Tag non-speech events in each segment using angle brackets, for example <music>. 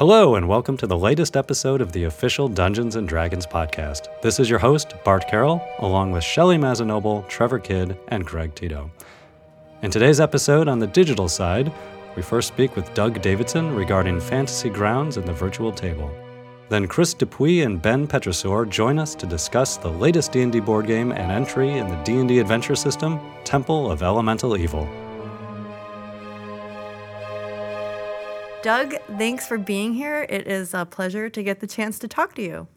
Hello, and welcome to the latest episode of the official Dungeons and Dragons podcast. This is your host, Bart Carroll, along with Shelly Mazanoble, Trevor Kidd, and Greg Tito. In today's episode on the digital side, we first speak with Doug Davison regarding Fantasy Grounds and the Virtual Table. Then Chris Dupuis and Ben Petrisor join us to discuss the latest D&D board game and entry in the D&D adventure system, Temple of Elemental Evil. Doug, thanks for being here. It is a pleasure to get the chance to talk to you.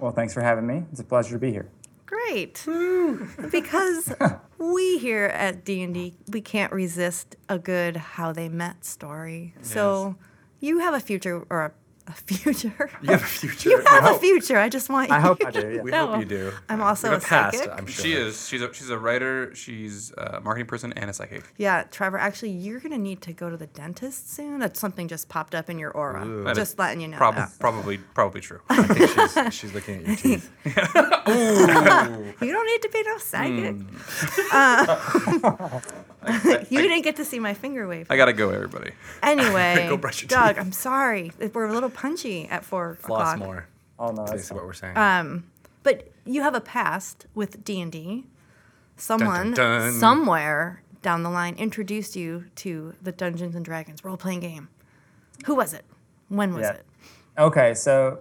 Well, thanks for having me. It's a pleasure to be here. Great. <laughs> because <laughs> we here at D&D, we can't resist a good how they met story. So you have a future or a, a future. <laughs> You have a future. You have I a hope- future. I just want you I hope I do, yeah. We know. hope you do. I'm also You have a past, psychic. I'm sure. She is. She's a she's a writer. She's a marketing person and a psychic. Yeah, Trevor, actually, you're going to need to go to the dentist soon. That's something just popped up in your aura. That is just letting you know. Prob- that. Probably probably true. I think she's, she's looking at your teeth. <laughs> <laughs> You don't need to be no psychic. Uh, <laughs> you didn't get to see my finger wave. I gotta go, everybody. Anyway, <laughs> Go brush your Doug, teeth. I'm sorry. We're a little punchy at four Floss o'clock. more. Oh no, that's what we're saying. Um, but you have a past with D and D. Someone dun. somewhere down the line introduced you to the Dungeons and Dragons role playing game. Who was it? When was Yeah. it? Okay, so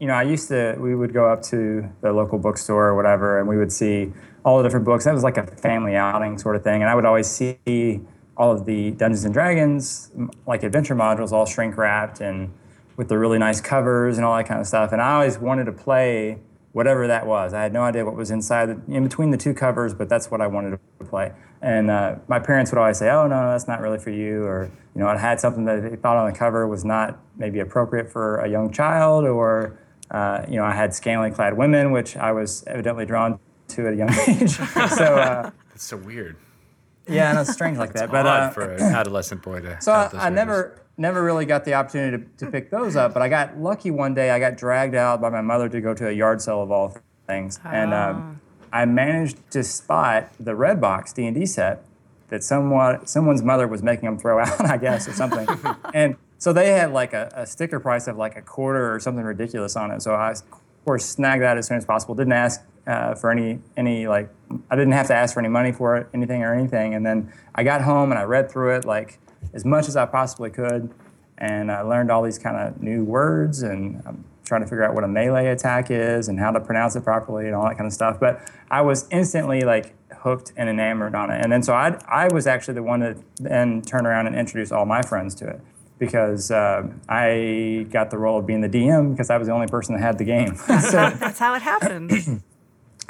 you know, I used to we would go up to the local bookstore or whatever, and we would see all the different books. That was like a family outing sort of thing, and I would always see all of the Dungeons and Dragons like adventure modules all shrink wrapped and with the really nice covers and all that kind of stuff. And I always wanted to play whatever that was. I had no idea what was inside the, in between the two covers, but that's what I wanted to play. And uh, my parents would always say, "Oh no, that's not really for you," or you know, I had something that they thought on the cover was not maybe appropriate for a young child, or uh, you know, I had scantily clad women, which I was evidently drawn to at a young <laughs> age. so uh, That's so weird. yeah, and it's strange like that. But Odd uh, for an adolescent boy to. so have I, those I images. never never really got the opportunity to, to pick those up, but I got lucky one day. I got dragged out by my mother to go to a yard sale of all things, and um, I managed to spot the red box D and D set that someone someone's mother was making them throw <laughs> out, I guess, or something. <laughs> and so they had like a, a sticker price of like a quarter or something ridiculous on it. So I, of course, snagged that as soon as possible. Didn't ask uh, for any any like I didn't have to ask for any money for it, anything or anything. And then I got home and I read through it like as much as I possibly could, and I learned all these kind of new words and. I'm trying to figure out what a melee attack is and how to pronounce it properly and all that kind of stuff. But I was instantly like hooked and enamored on it. And then so I, I was actually the one that then turned around and introduced all my friends to it because um I got the role of being the DM because I was the only person that had the game. <laughs> so, That's how it happened. <clears throat>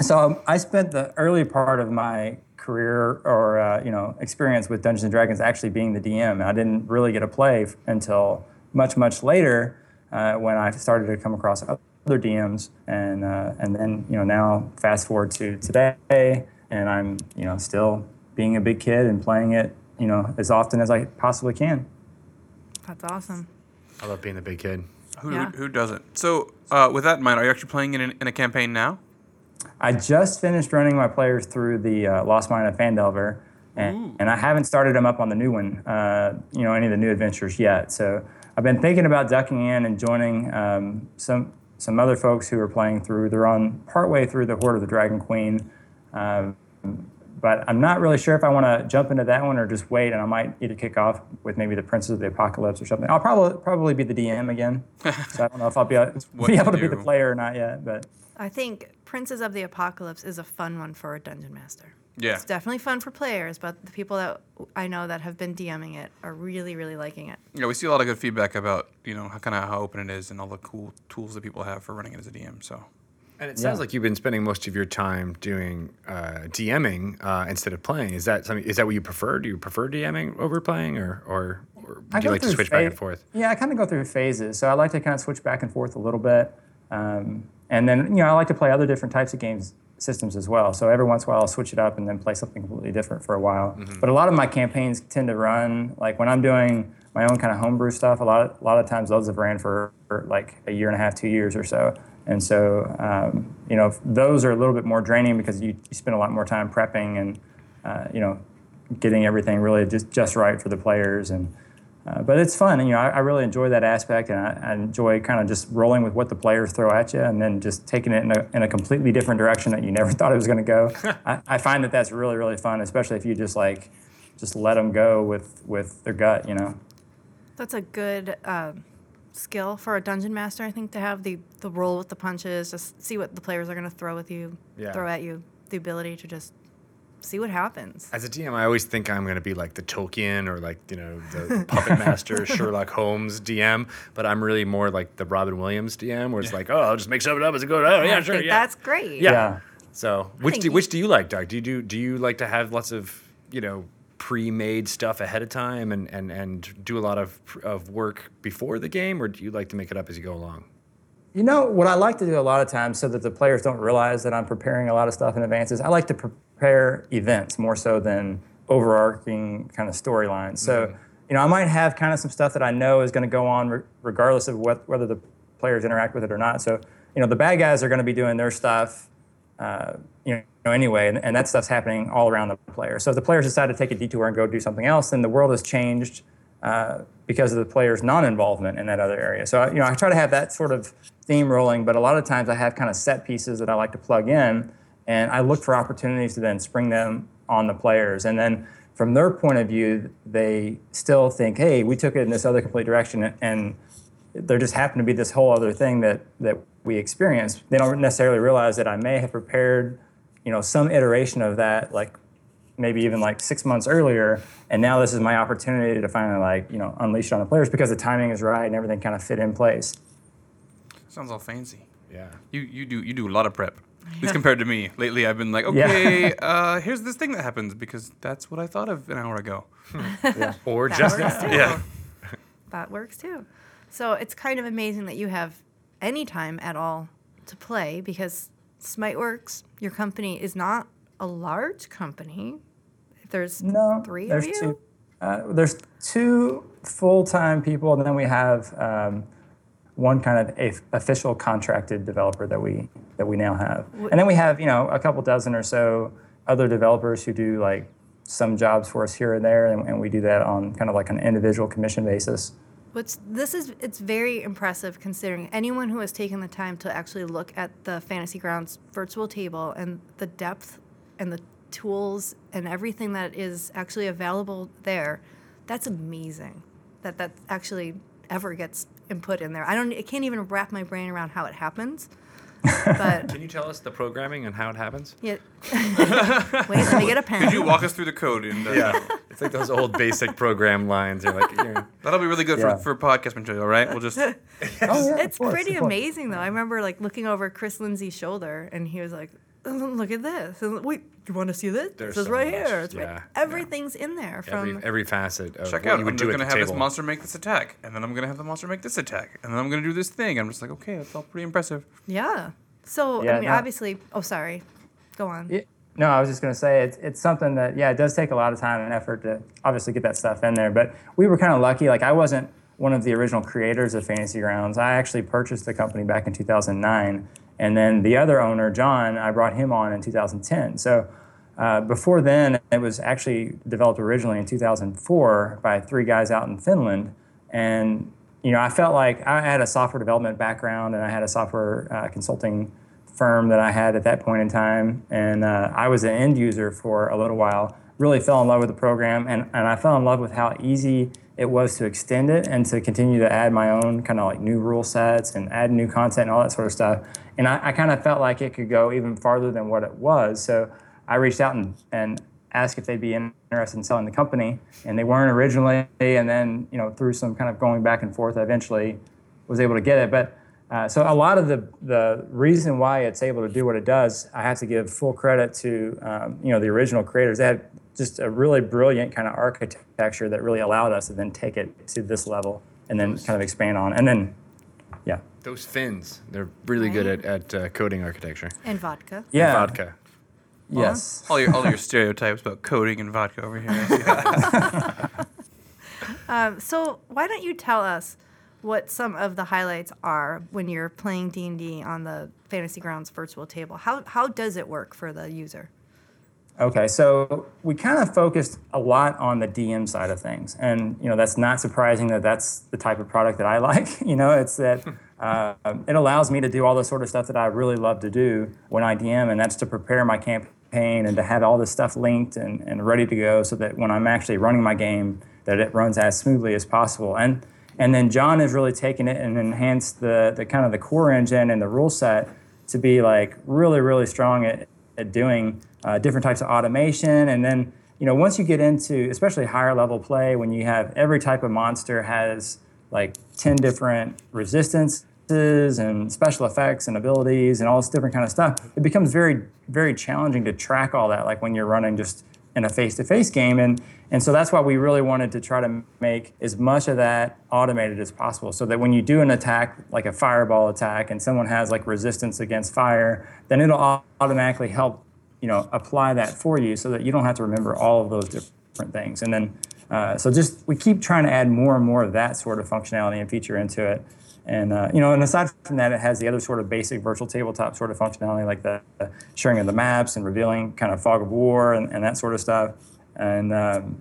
so I spent the early part of my career or uh, you know experience with Dungeons and Dragons actually being the DM. I didn't really get a play f- until much much later uh, when I started to come across other DMs and uh, and then you know now fast forward to today and I'm you know still being a big kid and playing it you know as often as I possibly can. That's awesome. I love being the big kid. Who, Yeah. who, who doesn't? So, uh, with that in mind, are you actually playing in, in a campaign now? I just finished running my players through the uh, Lost Mine of Phandelver, and, and I haven't started them up on the new one, uh, you know, any of the new adventures yet. So I've been thinking about ducking in and joining um, some some other folks who are playing through. They're on partway through the Hoard of the Dragon Queen, um, but I'm not really sure if I want to jump into that one or just wait. And I might either kick off with maybe the Princes of the Apocalypse or something. I'll probably probably be the DM again. <laughs> so I don't know if I'll be, a, <laughs> be able to be the player or not yet, but. I think Princes of the Apocalypse is a fun one for a dungeon master. Yeah. It's definitely fun for players, but the people that I know that have been DMing it are really, really liking it. Yeah, we see a lot of good feedback about you know how kind of how open it is and all the cool tools that people have for running it as a DM. So, And it sounds Yeah. like you've been spending most of your time doing uh, DMing uh, instead of playing. Is that something? Is that what you prefer? Do you prefer DMing over playing, or or, or do you like to switch back and forth? Yeah, I kind of go through phases. So I like to kind of switch back and forth a little bit. Um, and then, you know, I like to play other different types of games systems as well. So every once in a while, I'll switch it up and then play something completely different for a while. But a lot of my campaigns tend to run, like when I'm doing my own kind of homebrew stuff, a lot of, a lot of times those have ran for, for like a year and a half, two years or so. And so, um, you know, those are a little bit more draining because you, you spend a lot more time prepping and, uh, you know, getting everything really just, just right for the players. And Uh, but it's fun, and you know, I, I really enjoy that aspect, and I, I enjoy kind of just rolling with what the players throw at you, and then just taking it in a, in a completely different direction that you never <laughs> thought it was going to go. <laughs> I, I find that that's really really fun, especially if you just like just let them go with with their gut, you know. That's a good um, skill for a dungeon master, I think, to have the the roll with the punches, just see what the players are going to throw with you, Yeah. throw at you, the ability to just see what happens. As a DM, I always think I'm going to be like the Tolkien or like you know the puppet master <laughs> Sherlock Holmes DM, but I'm really more like the Robin Williams DM, where it's like, oh, I'll just make something up as it goes. Oh yeah, I sure, think yeah. that's great. Yeah. Yeah. So which do you- which do you like, Doug? Do you do do you like to have lots of you know pre-made stuff ahead of time and and and do a lot of of work before the game, or do you like to make it up as you go along? You know what I like to do a lot of times, so that the players don't realize that I'm preparing a lot of stuff in advance. Is I like to prepare events more so than overarching kind of storylines. So you know, I might have kind of some stuff that I know is going to go on re- regardless of what, whether the players interact with it or not. So you know, the bad guys are going to be doing their stuff. Uh, you know, anyway, and, and that stuff's happening all around the player. So if the players decide to take a detour and go do something else, then the world has changed uh, because of the player's non-involvement in that other area. So you know, I try to have that sort of theme rolling, but a lot of times I have kind of set pieces that I like to plug in, and I look for opportunities to then spring them on the players, and then from their point of view, they still think, hey, we took it in this other complete direction, and there just happened to be this whole other thing that that we experience. They don't necessarily realize that I may have prepared, you know, some iteration of that, like maybe even like six months earlier, and now this is my opportunity to finally like you know unleash it on the players because the timing is right and everything kind of fit in place. Sounds all fancy. Yeah. You you do you do a lot of prep. At least compared to me. <laughs> Lately, I've been like, okay, <laughs> uh, here's this thing that happens because that's what I thought of an hour ago. <laughs> Or That just works too. Yeah. That works too. So it's kind of amazing that you have any time at all to play because Smiteworks, your company, is not a large company. There's No, three there's of you. two. Uh, there's two full-time people, and then we have um, one kind of a, official contracted developer that we that we now have, and then we have you know a couple dozen or so other developers who do like some jobs for us here and there, and, and we do that on kind of like an individual commission basis. What's this is it's very impressive considering anyone who has taken the time to actually look at the Fantasy Grounds virtual table and the depth and the tools and everything that is actually available there. That's amazing. That that actually ever gets input in there. I don't I can't even wrap my brain around how it happens. But <laughs> Can you tell us the programming and how it happens? yeah. <laughs> Wait, let me get a pen. Could you walk us through the code? And, uh, Yeah. It's like those old basic program lines. You're like, you're, <laughs> That'll be really good Yeah. for, for podcast material, right? We'll just. <laughs> Oh yeah, It's course, pretty amazing, though. I remember like looking over Chris Lindsay's shoulder, and he was like, "Oh, "Look at this! And, Wait, you want to see this? There's this is so right much, here. It's yeah, right. yeah. Everything's in there from every, every facet of Check what out. you I'm just gonna the have this monster make this attack, and then I'm gonna have the monster make this attack, and then I'm gonna do this thing. I'm just like, okay, that's all pretty impressive. yeah. So Yeah, I mean, no. obviously. Oh, sorry. Go on. Yeah, no, I was just going to say it's, it's something that yeah, it does take a lot of time and effort to obviously get that stuff in there. But we were kind of lucky. Like I wasn't one of the original creators of Fantasy Grounds. I actually purchased the company back in 2009, and then the other owner, John, I brought him on in 2010. So. Uh, before then, it was actually developed originally in 2004 by three guys out in Finland, and you know I felt like I had a software development background and I had a software uh, consulting firm that I had at that point in time, and uh, I was an end user for a little while. Really fell in love with the program, and, and I fell in love with how easy it was to extend it and to continue to add my own kind of like new rule sets and add new content and all that sort of stuff. And I, I kind of felt like it could go even farther than what it was. So I reached out and, and asked if they'd be interested in selling the company, and they weren't originally. And then you know through some kind of going back and forth, I eventually was able to get it. But uh, so a lot of the the reason why it's able to do what it does, I have to give full credit to um, you know the original creators. They had just a really brilliant kind of architecture that really allowed us to then take it to this level and then kind of expand on. And then, yeah, Those Finns, they're really good at, at uh, coding architecture. And vodka. yeah, Vodka. yes. All your all your stereotypes about coding and vodka over here. I see how it is. Um, so why don't you tell us what some of the highlights are when you're playing D and D on the Fantasy Grounds virtual table? How how does it work for the user? Okay, so we kind of focused a lot on the DM side of things, and you know that's not surprising that that's the type of product that I <laughs> like. You know, it's that uh, <laughs> it allows me to do all the sort of stuff that I really love to do when I DM, and that's to prepare my campaign and to have all this stuff linked and, and ready to go, so that when I'm actually running my game, that it runs as smoothly as possible. And and then John has really taken it and enhanced the the kind of the core engine and the rule set to be like really really strong at, at doing uh, different types of automation. And then, you know, once you get into especially higher level play, when you have every type of monster has like 10 different resistances and special effects and abilities and all this different kind of stuff, it becomes very, very challenging to track all that, like when you're running just in a face-to-face game. And, and so that's why we really wanted to try to make as much of that automated as possible so that when you do an attack, like a fireball attack, and someone has like resistance against fire, then it'll automatically help you know, apply that for you so that you don't have to remember all of those different things. And then, uh, so just we keep trying to add more and more of that sort of functionality and feature into it. And uh, you know, and aside from that, it has the other sort of basic virtual tabletop sort of functionality, like the sharing of the maps and revealing kind of fog of war and, and that sort of stuff. And um,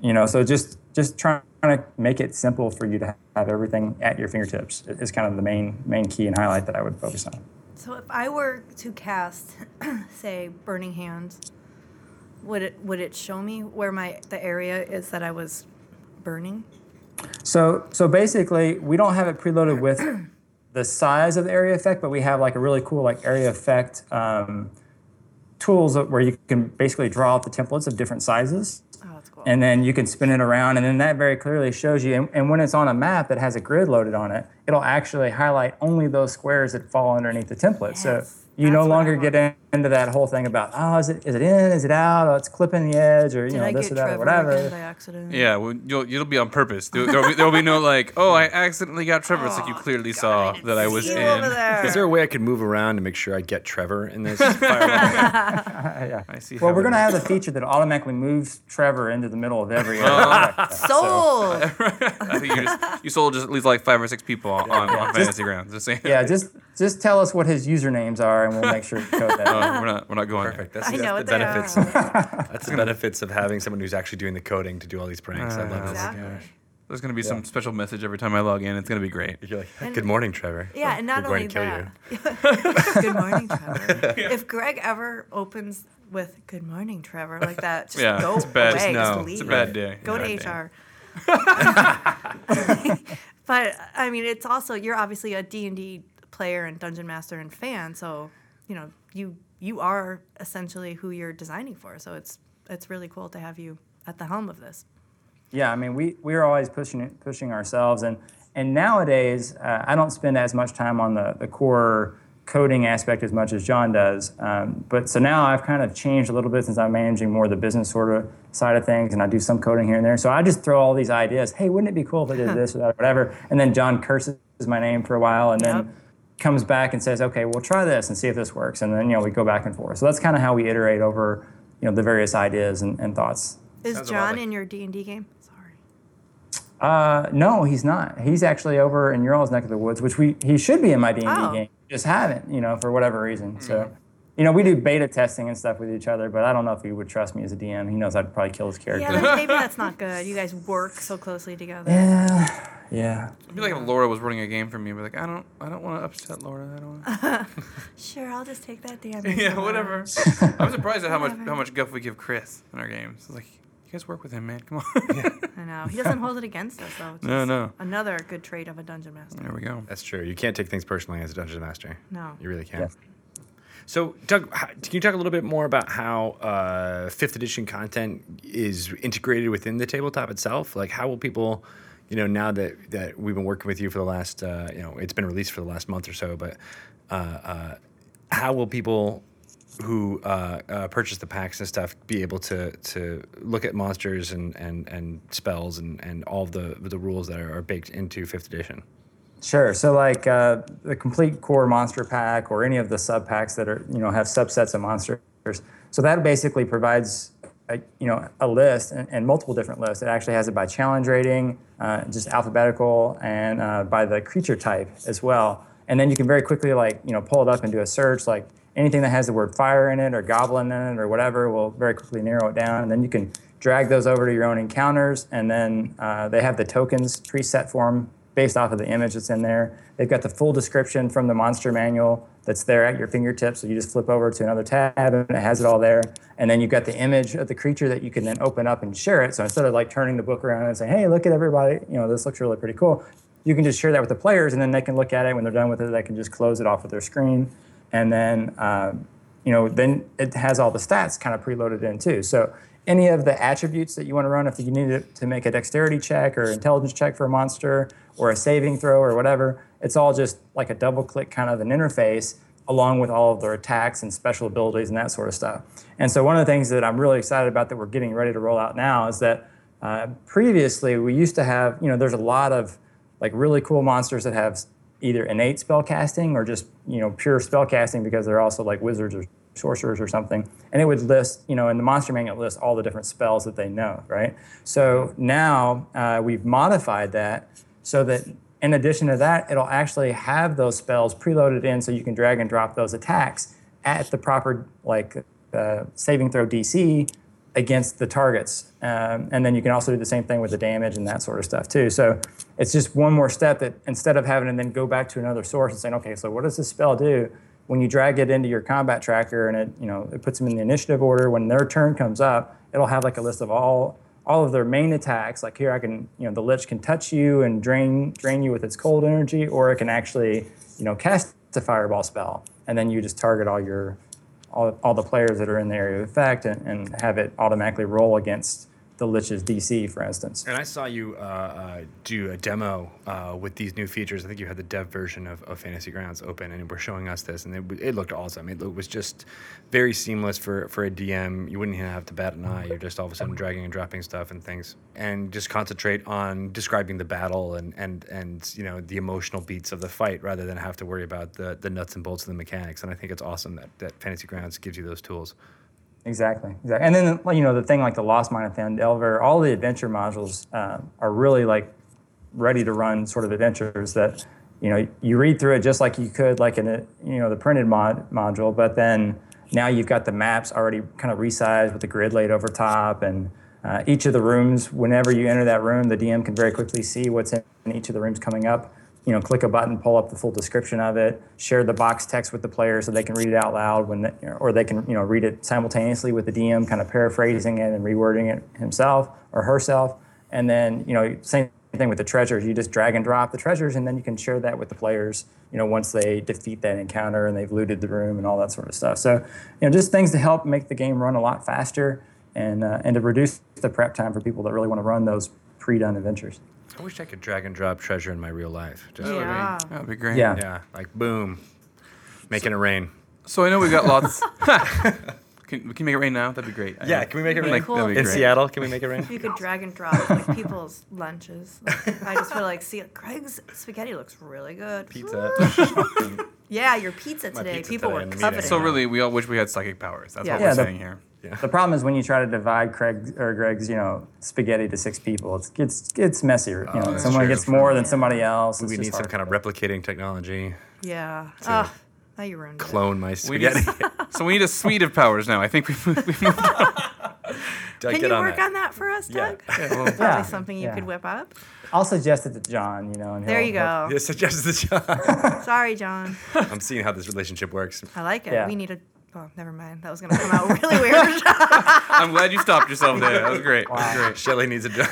you know, so just just trying to make it simple for you to have everything at your fingertips is kind of the main main key and highlight that I would focus on. So if I were to cast, <clears throat> say, Burning Hands, would it would it show me where my the area is that I was burning? So so basically, we don't have it preloaded with <clears throat> the size of the area effect, but we have like a really cool like area effect um, tools where you can basically draw out the templates of different sizes. Oh, cool. And then you can spin it around, and then that very clearly shows you. And, and when it's on a map that has a grid loaded on it, it'll actually highlight only those squares that fall underneath the template. So Yes, you that's no longer get in- into that whole thing about oh is it is it in is it out oh, it's clipping the edge or you Did know I this or that or whatever. by accident? Yeah, well, you'll, it'll be on purpose. There, there'll, be, there'll be no like, oh, I accidentally got Trevor. It's like you clearly God, saw I that I was in. over there. Is there a way I could move around to make sure I get Trevor in this <laughs> fireball? <laughs> yeah. I see. Well, we're gonna is. have the feature that automatically moves Trevor into the middle of every <laughs> area. Oh. Sold. I think you just you sold just at least like five or six people on, on Just- fantasy grounds. Just yeah, just just tell us what his usernames are, and we'll make sure to code that. <laughs> Oh, in. we're not we're not going Perfect. That's, I that's the benefits. are. <laughs> That's the benefits of having someone who's actually doing the coding to do all these pranks. I love this. Uh, exactly. There's gonna be some special message every time I log in. It's gonna be great. You're like, And- good morning, Trevor. Yeah, and not We're only going to kill you. that. <laughs> good morning, Trevor. If Greg ever opens with "Good morning, Trevor" like that, just Yeah, go it's bad. away. no. Just leave. It's a bad day. Go Bad to day. HR. but I mean, it's also you're obviously a D and D player and dungeon master and fan, so you know you you are essentially who you're designing for. So it's it's really cool to have you at the helm of this. Yeah, I mean, we we're always pushing it, pushing ourselves, and and nowadays uh, I don't spend as much time on the the core coding aspect as much as John does. Um, but so now I've kind of changed a little bit since I'm managing more the business sort of side of things, and I do some coding here and there. So I just throw all these ideas. Hey, wouldn't it be cool if I did <laughs> this or that or whatever? And then John curses my name for a while, and Yep. Then comes back and says, okay, we'll try this and see if this works. And then you know we go back and forth. So that's kind of how we iterate over you know the various ideas and, and thoughts. Is Sounds John like- in your D and D game? Sorry. Uh, no, he's not. He's actually over in your all's neck of the woods, which we he should be in my D and Oh. D game. Just haven't, you know, for whatever reason. So, you know, we do beta testing and stuff with each other, but I don't know if he would trust me as a DM. He knows I'd probably kill his character. Yeah, <laughs> maybe that's not good. You guys work so closely together. Yeah, yeah. It'd be like if Laura was running a game for me. But like, I don't I don't want to upset Laura. I don't. Wanna... <laughs> <laughs> Sure, I'll just take that damage. yeah, whatever. <laughs> I'm surprised at how much how much guff we give Chris in our games. It's like you guys work with him, man. Come on. I know. He doesn't hold it against us, though. No, no. Another good trait of a dungeon master. there we go. That's true. You can't take things personally as a dungeon master. No. You really can't. Yes. So, Doug, can you talk a little bit more about how uh, fifth edition content is integrated within the tabletop itself? Like, how will people, you know, now that, that we've been working with you for the last, uh, you know, it's been released for the last month or so, but uh, uh, how will people who uh, uh, purchase the packs and stuff be able to to look at monsters and, and, and spells and, and all the the rules that are, baked into fifth edition? Sure. So like uh, the complete core monster pack or any of the sub packs that are you know have subsets of monsters. So that basically provides a, you know a list and, and multiple different lists. It actually has it by challenge rating, uh, just alphabetical, and uh, by the creature type as well. And then you can very quickly like you know pull it up and do a search. Like anything that has the word fire in it or goblin in it or whatever will very quickly narrow it down. And then you can drag those over to your own encounters, and then uh, they have the tokens preset for them based off of the image that's in there. They've got the full description from the monster manual that's there at your fingertips. So you just flip over to another tab and it has it all there. And then you've got the image of the creature that you can then open up and share it. So instead of like turning the book around and saying, hey, look at everybody, you know, this looks really pretty cool, you can just share that with the players and then they can look at it. When they're done with it, they can just close it off of their screen. And then, um, you know, then it has all the stats kind of preloaded in too. So any of the attributes that you want to run, if you need to make a dexterity check or intelligence check for a monster or a saving throw or whatever, it's all just like a double click kind of an interface along with all of their attacks and special abilities and that sort of stuff. And so one of the things that I'm really excited about that we're getting ready to roll out now is that uh, previously we used to have, you know, there's a lot of like really cool monsters that have either innate spell casting or just, you know, pure spell casting because they're also like wizards or sorcerers or something, and it would list, you know, in the monster manual, it lists all the different spells that they know, right? So now uh, we've modified that so that in addition to that, it'll actually have those spells preloaded in so you can drag and drop those attacks at the proper like uh, saving throw DC against the targets. Um, and then you can also do the same thing with the damage and that sort of stuff too. So it's just one more step that instead of having to then go back to another source and saying, okay, so what does this spell do? When you drag it into your combat tracker and it you know it puts them in the initiative order when their turn comes up it'll have like a list of all all of their main attacks. Like here i can you know the lich can touch you and drain drain you with its cold energy or it can actually you know cast a fireball spell. And then you just target all your all, all the players that are in the area of effect and, and have it automatically roll against the Lich's DC, for instance. And I saw you uh, uh, do a demo uh, with these new features. I think you had the dev version of, of Fantasy Grounds open, and were showing us this, and it, it looked awesome. It, was just very seamless for, for a DM. You wouldn't even have to bat an eye. You're just all of a sudden dragging and dropping stuff and things, and just concentrate on describing the battle and, and, and you know the emotional beats of the fight rather than have to worry about the, the nuts and bolts of the mechanics. And I think it's awesome that, that Fantasy Grounds gives you those tools. Exactly, exactly. And then you know the thing like the Lost Mine of Phandelver, all the adventure modules uh, are really like ready to run sort of adventures that you know you read through it just like you could like in a you know the printed mod module, but then now you've got the maps already kind of resized with the grid laid over top and uh, each of the rooms whenever you enter that room the dm can very quickly see what's in each of the rooms coming up you know, click a button, pull up the full description of it, share the box text with the player so they can read it out loud when, or they can, you know, read it simultaneously with the DM, kind of paraphrasing it and rewording it himself or herself. And then, you know, same thing with the treasures. You just drag and drop the treasures, and then you can share that with the players. You know, once they defeat that encounter and they've looted the room and all that sort of stuff. So, you know, just things to help make the game run a lot faster and uh, and to reduce the prep time for people that really want to run those pre-done adventures. I wish I could drag and drop treasure in my real life. Just yeah. That would be great. Yeah. Yeah. Like boom, making it rain. So I know we've got <laughs> lots. can, can we make it rain now? That'd be great. Yeah, can we make it rain? Like, cool. In great. Seattle, can we make it rain? You could drag and drop like people's lunches. Like, I just feel like see Craig's spaghetti looks really good. Pizza. yeah, your pizza today. pizza People today were in coveting. So really, we all wish we had psychic powers. That's Yeah. what Yeah, we're the- saying here. The problem is when you try to divide Craig or Greg's, you know, spaghetti to six people, it's gets gets messier. You know, that's someone true. gets more than somebody else. we need some kind of replicating technology. yeah. Ah, now you ruined it. Clone my We spaghetti. need, <laughs> so we need a suite of powers now. I think we've we've moved Doug, <laughs> Can get you on work that. on that for us, Doug? yeah, well, Probably something you yeah. could whip up. I'll suggest it to John. You know, and There he'll- you he'll- go. Yeah, suggest the job. <laughs> Sorry, John. I'm seeing how this relationship works. I like it. Yeah. We need a. Oh, never mind. That was gonna come out really weird. <laughs> I'm glad you stopped yourself there. That was great. That was great. Shelly needs a job.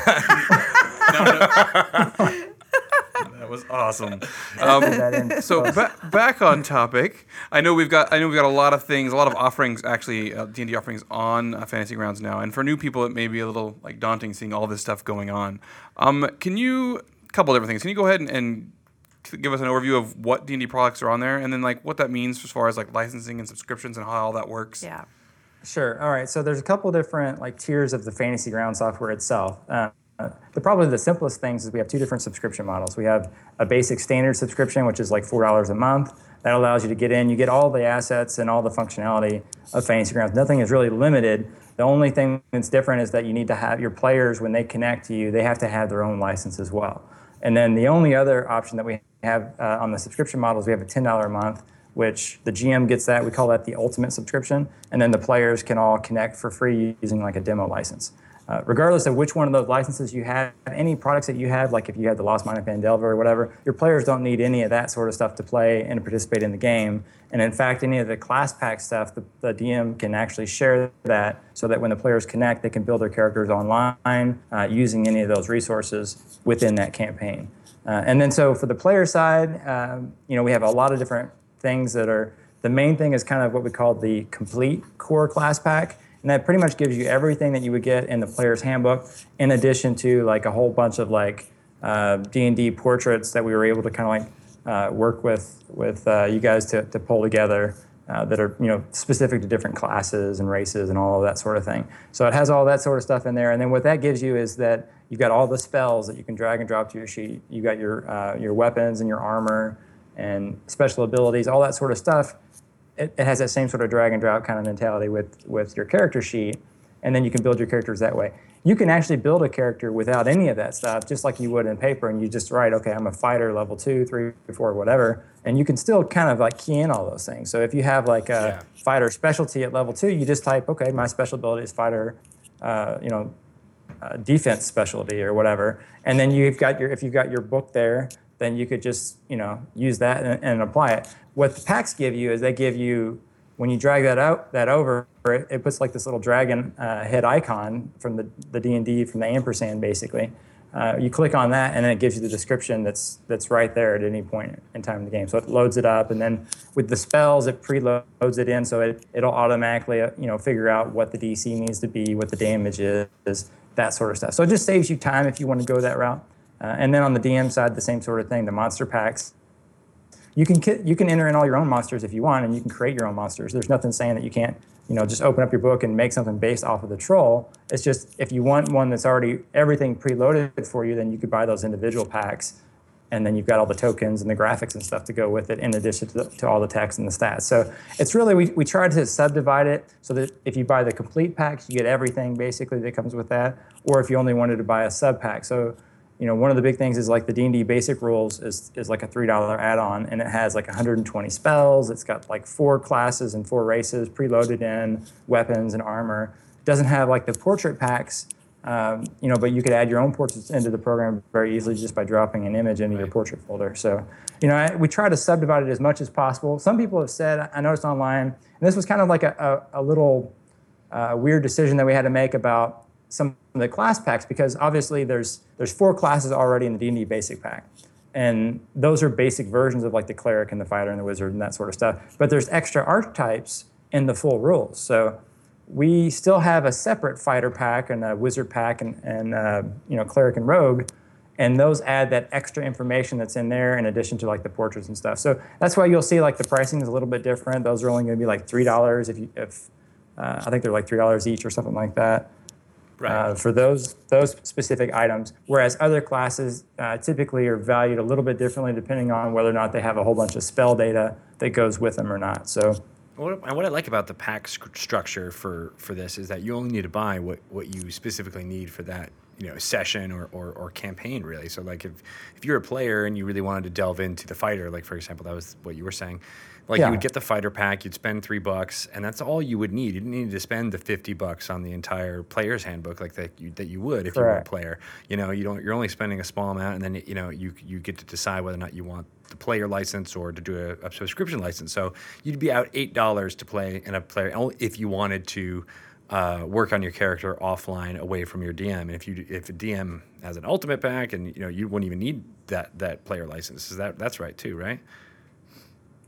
That was awesome. Um, so ba- back on topic. I know we've got I know we've got a lot of things, a lot of offerings actually uh, D&D offerings on uh, Fantasy Grounds now. And for new people it may be a little like daunting seeing all this stuff going on. Um, can you a couple different things. Can you go ahead and, and give us an overview of what D&D products are on there and then like what that means as far as like licensing and subscriptions and how all that works? yeah. Sure. All right. So there's a couple different like tiers of the Fantasy Ground software itself. Uh, the probably the simplest things is we have two different subscription models. We have a basic standard subscription, which is like four dollars a month. That allows you to get in. You get all the assets and all the functionality of Fantasy Grounds. Nothing is really limited. The only thing that's different is that you need to have your players when they connect to you. They have to have their own license as well. And then the only other option that we have uh, on the subscription models, we have a ten dollar a month which the GM gets that. We call that the ultimate subscription, and then the players can all connect for free using like a demo license. Uh, regardless of which one of those licenses you have, any products that you have, like if you have the Lost Mine of Phandelver or whatever, your players don't need any of that sort of stuff to play and participate in the game. And in fact, any of the class pack stuff, the, the DM can actually share that so that when the players connect, they can build their characters online uh, using any of those resources within that campaign. Uh, and then so for the player side, um, you know, we have a lot of different things that are, the main thing is kind of what we call the complete core class pack and that pretty much gives you everything that you would get in the player's handbook, in addition to like a whole bunch of like uh, D and D portraits that we were able to kind of like uh, work with with uh, you guys to, to pull together. Uh, that are you know specific to different classes and races and all of that sort of thing. So it has all that sort of stuff in there. And then what that gives you is that you've got all the spells that you can drag and drop to your sheet. You've got your uh, your weapons and your armor and special abilities, all that sort of stuff it, it, has that same sort of drag and drop kind of mentality with with your character sheet, and then you can build your characters that way. You can actually build a character without any of that stuff, just like you would in paper, and you just write, okay, I'm a fighter, level two, three, four, whatever, and you can still kind of like key in all those things. So if you have like a yeah. fighter specialty at level two, you just type, okay, my special ability is fighter, uh, you know, uh, defense specialty or whatever, and then you've got your if you've got your book there, then you could just you know use that and, and apply it. What the packs give you is they give you when you drag that out that over it, it puts like this little dragon uh, head icon from the, the d&d from the ampersand basically. Uh, you click on that and then it gives you the description that's that's right there at any point in time in the game. So it loads it up and then with the spells it preloads it in so it, it'll automatically uh, you know figure out what the dc needs to be what the damage is that sort of stuff so it just saves you time if you want to go that route uh, and then on the dm side the same sort of thing the monster packs you can you can enter in all your own monsters if you want, and you can create your own monsters. There's nothing saying that you can't, you know, just open up your book and make something based off of the troll. It's just if you want one that's already everything preloaded for you, then you could buy those individual packs, and then you've got all the tokens and the graphics and stuff to go with it, in addition to, the, to all the text and the stats. So it's really we we tried to subdivide it so that if you buy the complete packs, you get everything basically that comes with that, or if you only wanted to buy a sub pack. So you know, one of the big things is like the D&D basic rules is, is like a $3 add-on and it has like 120 spells. It's got like four classes and four races preloaded in, weapons and armor. Doesn't have like the portrait packs, um, you know, but you could add your own portraits into the program very easily just by dropping an image into right. your portrait folder. So, you know, I, we try to subdivide it as much as possible. Some people have said, I noticed online, and this was kind of like a, a, a little uh, weird decision that we had to make about some of the class packs because obviously there's there's four classes already in the D&D basic pack. And those are basic versions of like the cleric and the fighter and the wizard and that sort of stuff. But there's extra archetypes in the full rules. So we still have a separate fighter pack and a wizard pack and, and uh, you know cleric and rogue and those add that extra information that's in there in addition to like the portraits and stuff so that's why you'll see like the pricing is a little bit different those are only going to be like three dollars if you if uh, i think they're like three dollars each or something like that right. uh, for those those specific items. Whereas other classes uh, typically are valued a little bit differently depending on whether or not they have a whole bunch of spell data that goes with them or not. So. What, what I like about the pack sc- structure for, for this is that you only need to buy what, what you specifically need for that you know session or, or, or, campaign really so like if, if you're a player and you really wanted to delve into the fighter like for example that was what you were saying like yeah. you would get the fighter pack, you'd spend three bucks, and that's all you would need. You didn't need to spend the fifty bucks on the entire player's handbook like that you, that you would if Correct. you were a player. You know, you don't. You're only spending a small amount, and then you know you you get to decide whether or not you want the player license or to do a, a subscription license. So you'd be out eight dollars to play in a player only if you wanted to. Uh, work on your character offline away from your DM. And if you if a DM has an ultimate pack and you know you wouldn't even need that that player license, is that that's right too, right?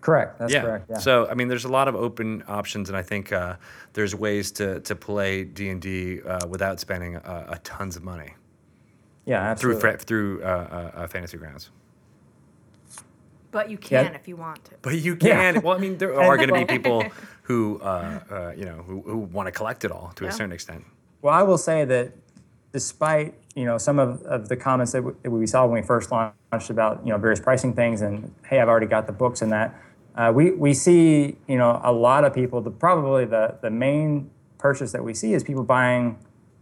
Correct. That's yeah. correct. Yeah. So I mean, there's a lot of open options, and I think uh, there's ways to to play D and D uh, without spending a, a, tons of money. Yeah, absolutely. Through through uh, uh, Fantasy Grounds. But you can yeah. if you want to. But you can. Yeah. Well, I mean, there <laughs> are going to be people <laughs> who uh, uh, you know who, who want to collect it all to yeah. a certain extent. Well, I will say that despite you know some of, of the comments that, w- that we saw when we first launched about you know various pricing things and hey, I've already got the books and that uh, we, we see, you know, a lot of people, the, probably the, the main purchase that we see is people buying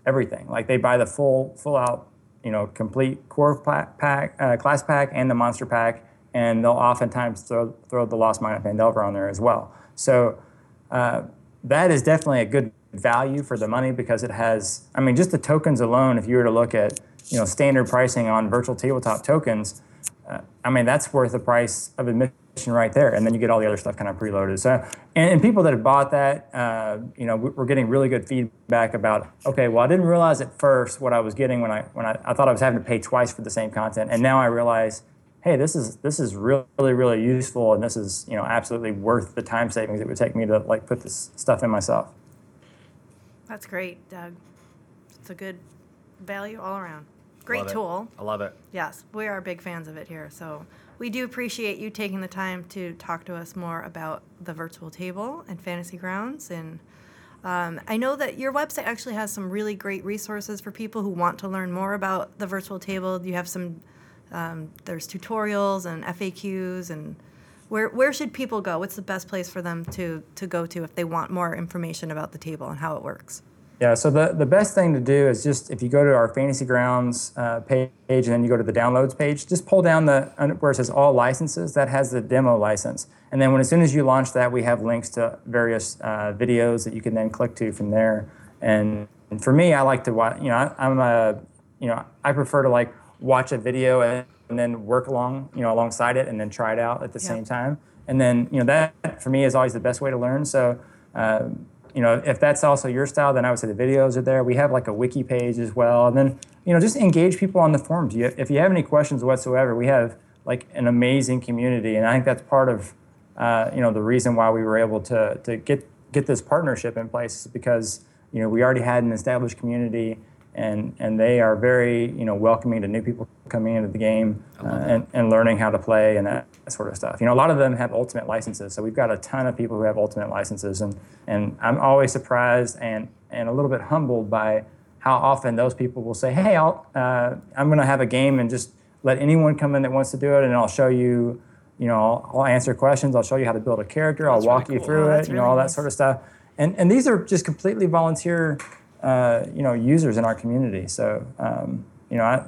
everything. Like they buy the full, full out, you know, complete core pack, uh, class pack and the monster pack, and they'll oftentimes throw, throw the Lost Mine of Phandelver on there as well. So uh, that is definitely a good value for the money because it has, I mean, just the tokens alone, if you were to look at, you know, standard pricing on virtual tabletop tokens, uh, I mean, that's worth the price of admission right there. And then you get all the other stuff kind of preloaded. So, and, and people that have bought that, uh, you know, we're getting really good feedback about, okay, well, I didn't realize at first what I was getting when I, when I, I thought I was having to pay twice for the same content. And now I realize, hey, this is, this is really, really useful. And this is, you know, absolutely worth the time savings it would take me to like put this stuff in myself. That's great, Doug. It's a good value all around. Great Love it. tool. I love it. Yes, we are big fans of it here. So we do appreciate you taking the time to talk to us more about the virtual table and fantasy grounds. And um, I know that your website actually has some really great resources for people who want to learn more about the virtual table. You have some, um, there's tutorials and FAQs and. Where, where should people go? What's the best place for them to, to go to if they want more information about the table and how it works? Yeah, so the, the best thing to do is just if you go to our Fantasy Grounds uh, page and then you go to the downloads page, just pull down the where it says all licenses. That has the demo license, and then when as soon as you launch that, we have links to various uh, videos that you can then click to from there. And, and for me, I like to watch. You know, I, I'm a you know I prefer to like watch a video and, and then work along you know alongside it and then try it out at the Yeah. same time. And then you know that for me is always the best way to learn. So. Um, you know, if that's also your style, then I would say the videos are there. We have like a wiki page as well, and then you know, just engage people on the forums. You, if you have any questions whatsoever, we have like an amazing community, and I think that's part of uh, you know the reason why we were able to to get get this partnership in place is because you know we already had an established community, and and they are very you know welcoming to new people coming into the game uh, and and learning how to play and that sort of stuff. You know, a lot of them have ultimate licenses, so we've got a ton of people who have ultimate licenses, and and I'm always surprised and and a little bit humbled by how often those people will say, "Hey, I'll, uh, I'm going to have a game and just let anyone come in that wants to do it, and I'll show you, you know, I'll, I'll answer questions, I'll show you how to build a character, I'll walk really you through Oh, it, that's you know, really all that sort of stuff." And and these are just completely volunteer, uh, you know, users in our community. So, um, you know, I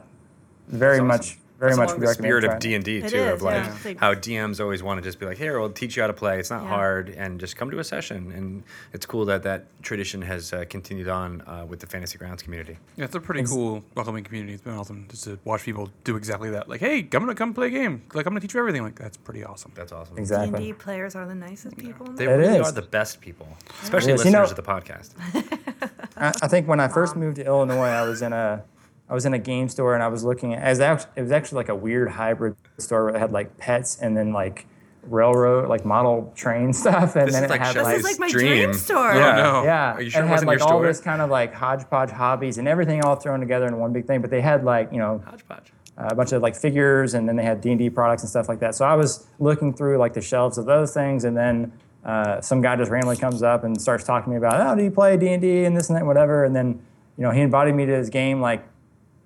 very awesome. much, very That's much along would the spirit of D and D too, is, of like yeah. Like- how DMs always want to just be like, "Here, we'll teach you how to play. It's not Yeah. hard, and just come to a session." And it's cool that that tradition has uh, continued on uh, with the Fantasy Grounds community. Yeah, it's a pretty cool welcoming community. It's been awesome just to watch people do exactly that. Like, hey, I'm gonna come play a game. Like, I'm gonna teach you everything. Like, that's pretty awesome. That's awesome. Exactly. D&D players are the nicest people in the They It really is. are the best people, especially Yes, you listeners know- of the podcast. <laughs> I, I think when I first moved to Illinois, I was in a I was in a game store and I was looking at as act- it was actually like a weird hybrid store where it had like pets and then like railroad like model train <laughs> stuff and This then is it like had This like is like my dream. dream store. Yeah. no. yeah, Are you sure it it had like all store? this kind of like hodgepodge hobbies and everything all thrown together in one big thing. But they had like you know Hodgepodge. a bunch of like figures and then they had d&d products and stuff like that so i was looking through like the shelves of those things and then uh, some guy just randomly comes up and starts talking to me about oh do you play d&d and this and that and whatever and then you know he invited me to his game like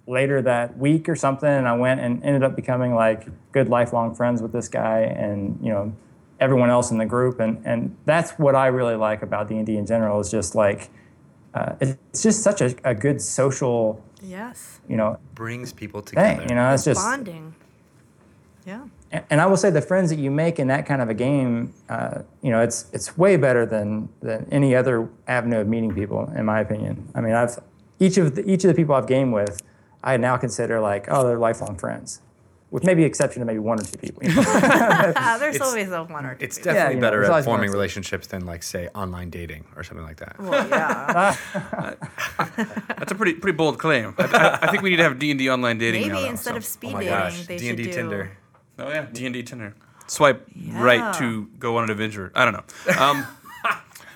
later that week or something and i went and ended up becoming like good lifelong friends with this guy and you know everyone else in the group and and that's what i really like about d&d in general is just like uh, it's just such a, a good social Yes. you know Brings people thing together. you know it's just Bonding. Yeah. And and I will say the friends that you make in that kind of a game, uh, you know, it's it's way better than than any other avenue of meeting people, in my opinion. I mean, I've each of the, each of the people I've gamed with, I now consider like, oh, they're lifelong friends, with maybe exception of maybe one or two people. you know? Ah, there's It's- always a one or two. It's people. definitely you know, better there's at forming relationships than like say online dating or something like that. Well, yeah. <laughs> That's a pretty pretty bold claim. I, I, I think we need to have D and D online dating Maybe now. though, instead so. of speed Oh dating, gosh, they D and should D do. Tinder. Oh yeah, D and D Tinder. Swipe right to go on an adventure. I don't know. Um, <laughs>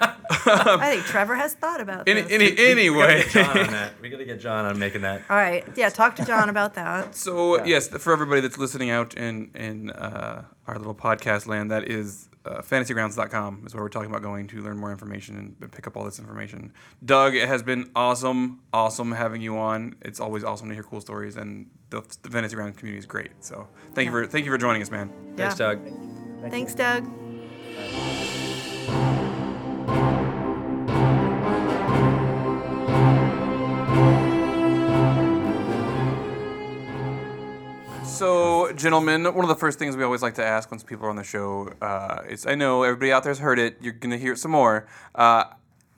I think Trevor has thought about any, this. any, anyway. John on that. We gotta get John on making that. All right. Yeah. Talk to John about that. So yes, for everybody that's listening out in in uh, our little podcast land, that is uh, fantasygrounds.com is where we're talking about going to learn more information and pick up all this information. Doug, it has been awesome, awesome having you on. It's always awesome to hear cool stories, and the, the Fantasy Grounds community is great. So thank you for thank you for joining us, man. Thanks, yeah. Doug. Thanks, Doug. So gentlemen, one of the first things we always like to ask once people are on the show uh, is I know everybody out there's heard it. You're gonna hear it some more. Uh,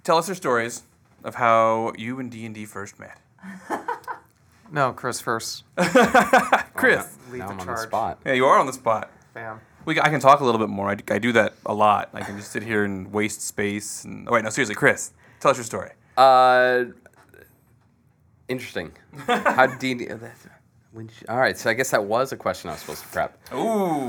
tell us your stories of how you and D and D first met. <laughs> No, Chris first. <laughs> Chris, Lead Now the I'm on charge. the spot. yeah, you are on the spot. Bam. We, I can talk a little bit more. I, I do that a lot. I can just sit here and waste space. And oh wait, no, seriously, Chris, tell us your story. Uh, interesting. How did D&D? <laughs> when sh- All right, so I guess that was a question I was supposed to prep. Ooh,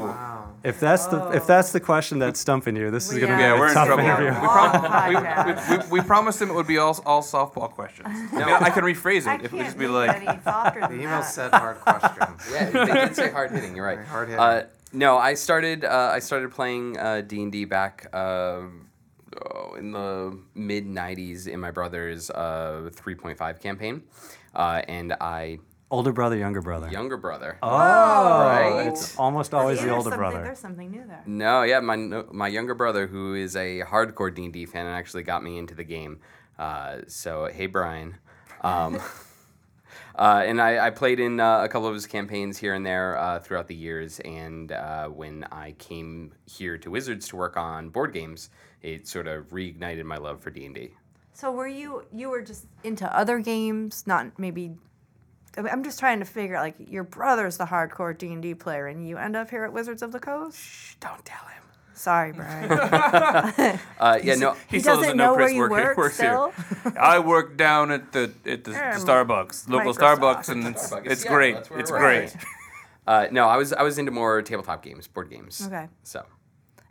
Wow. If that's the if that's the question that's stumping you, this is going to be Yeah, a we're in tough trouble. interview. We, prom- we, we, we promised him it would be all, all softball questions. <laughs> I, mean, I can rephrase it. I If it would can't just be be like, any softer <laughs> The than email that. said hard questions. <laughs> Yeah, they did say hard hitting. You're right. Hard-hitting. Uh, no, I started. Uh, I started playing uh, D and D back uh, oh, in the mid '90s in my brother's uh, 3.5 campaign, uh, and I Older brother, younger brother. younger brother. Oh, Right. It's almost always the older brother. There's something new there. No, yeah, my my younger brother, who is a hardcore D and D fan, and actually got me into the game. Uh, so hey, Brian. Um, <laughs> uh, and I, I played in uh, a couple of his campaigns here and there uh, throughout the years. And uh, when I came here to Wizards to work on board games, it sort of reignited my love for D and D. So were you you were just into other games, not maybe I mean, I'm just trying to figure out like your brother's the hardcore D&D player and you end up here at Wizards of the Coast? Shh, don't tell him. Sorry, Brian. <laughs> <laughs> Uh, yeah, no. He <laughs> still doesn't know where Chris you work- work works still. here. I work down at the at the, the Um, Starbucks, local Microsoft. Starbucks, and it's Starbucks, it's yeah, great. It's we're great. Uh, no, I was I was into more tabletop games, board games. Okay. So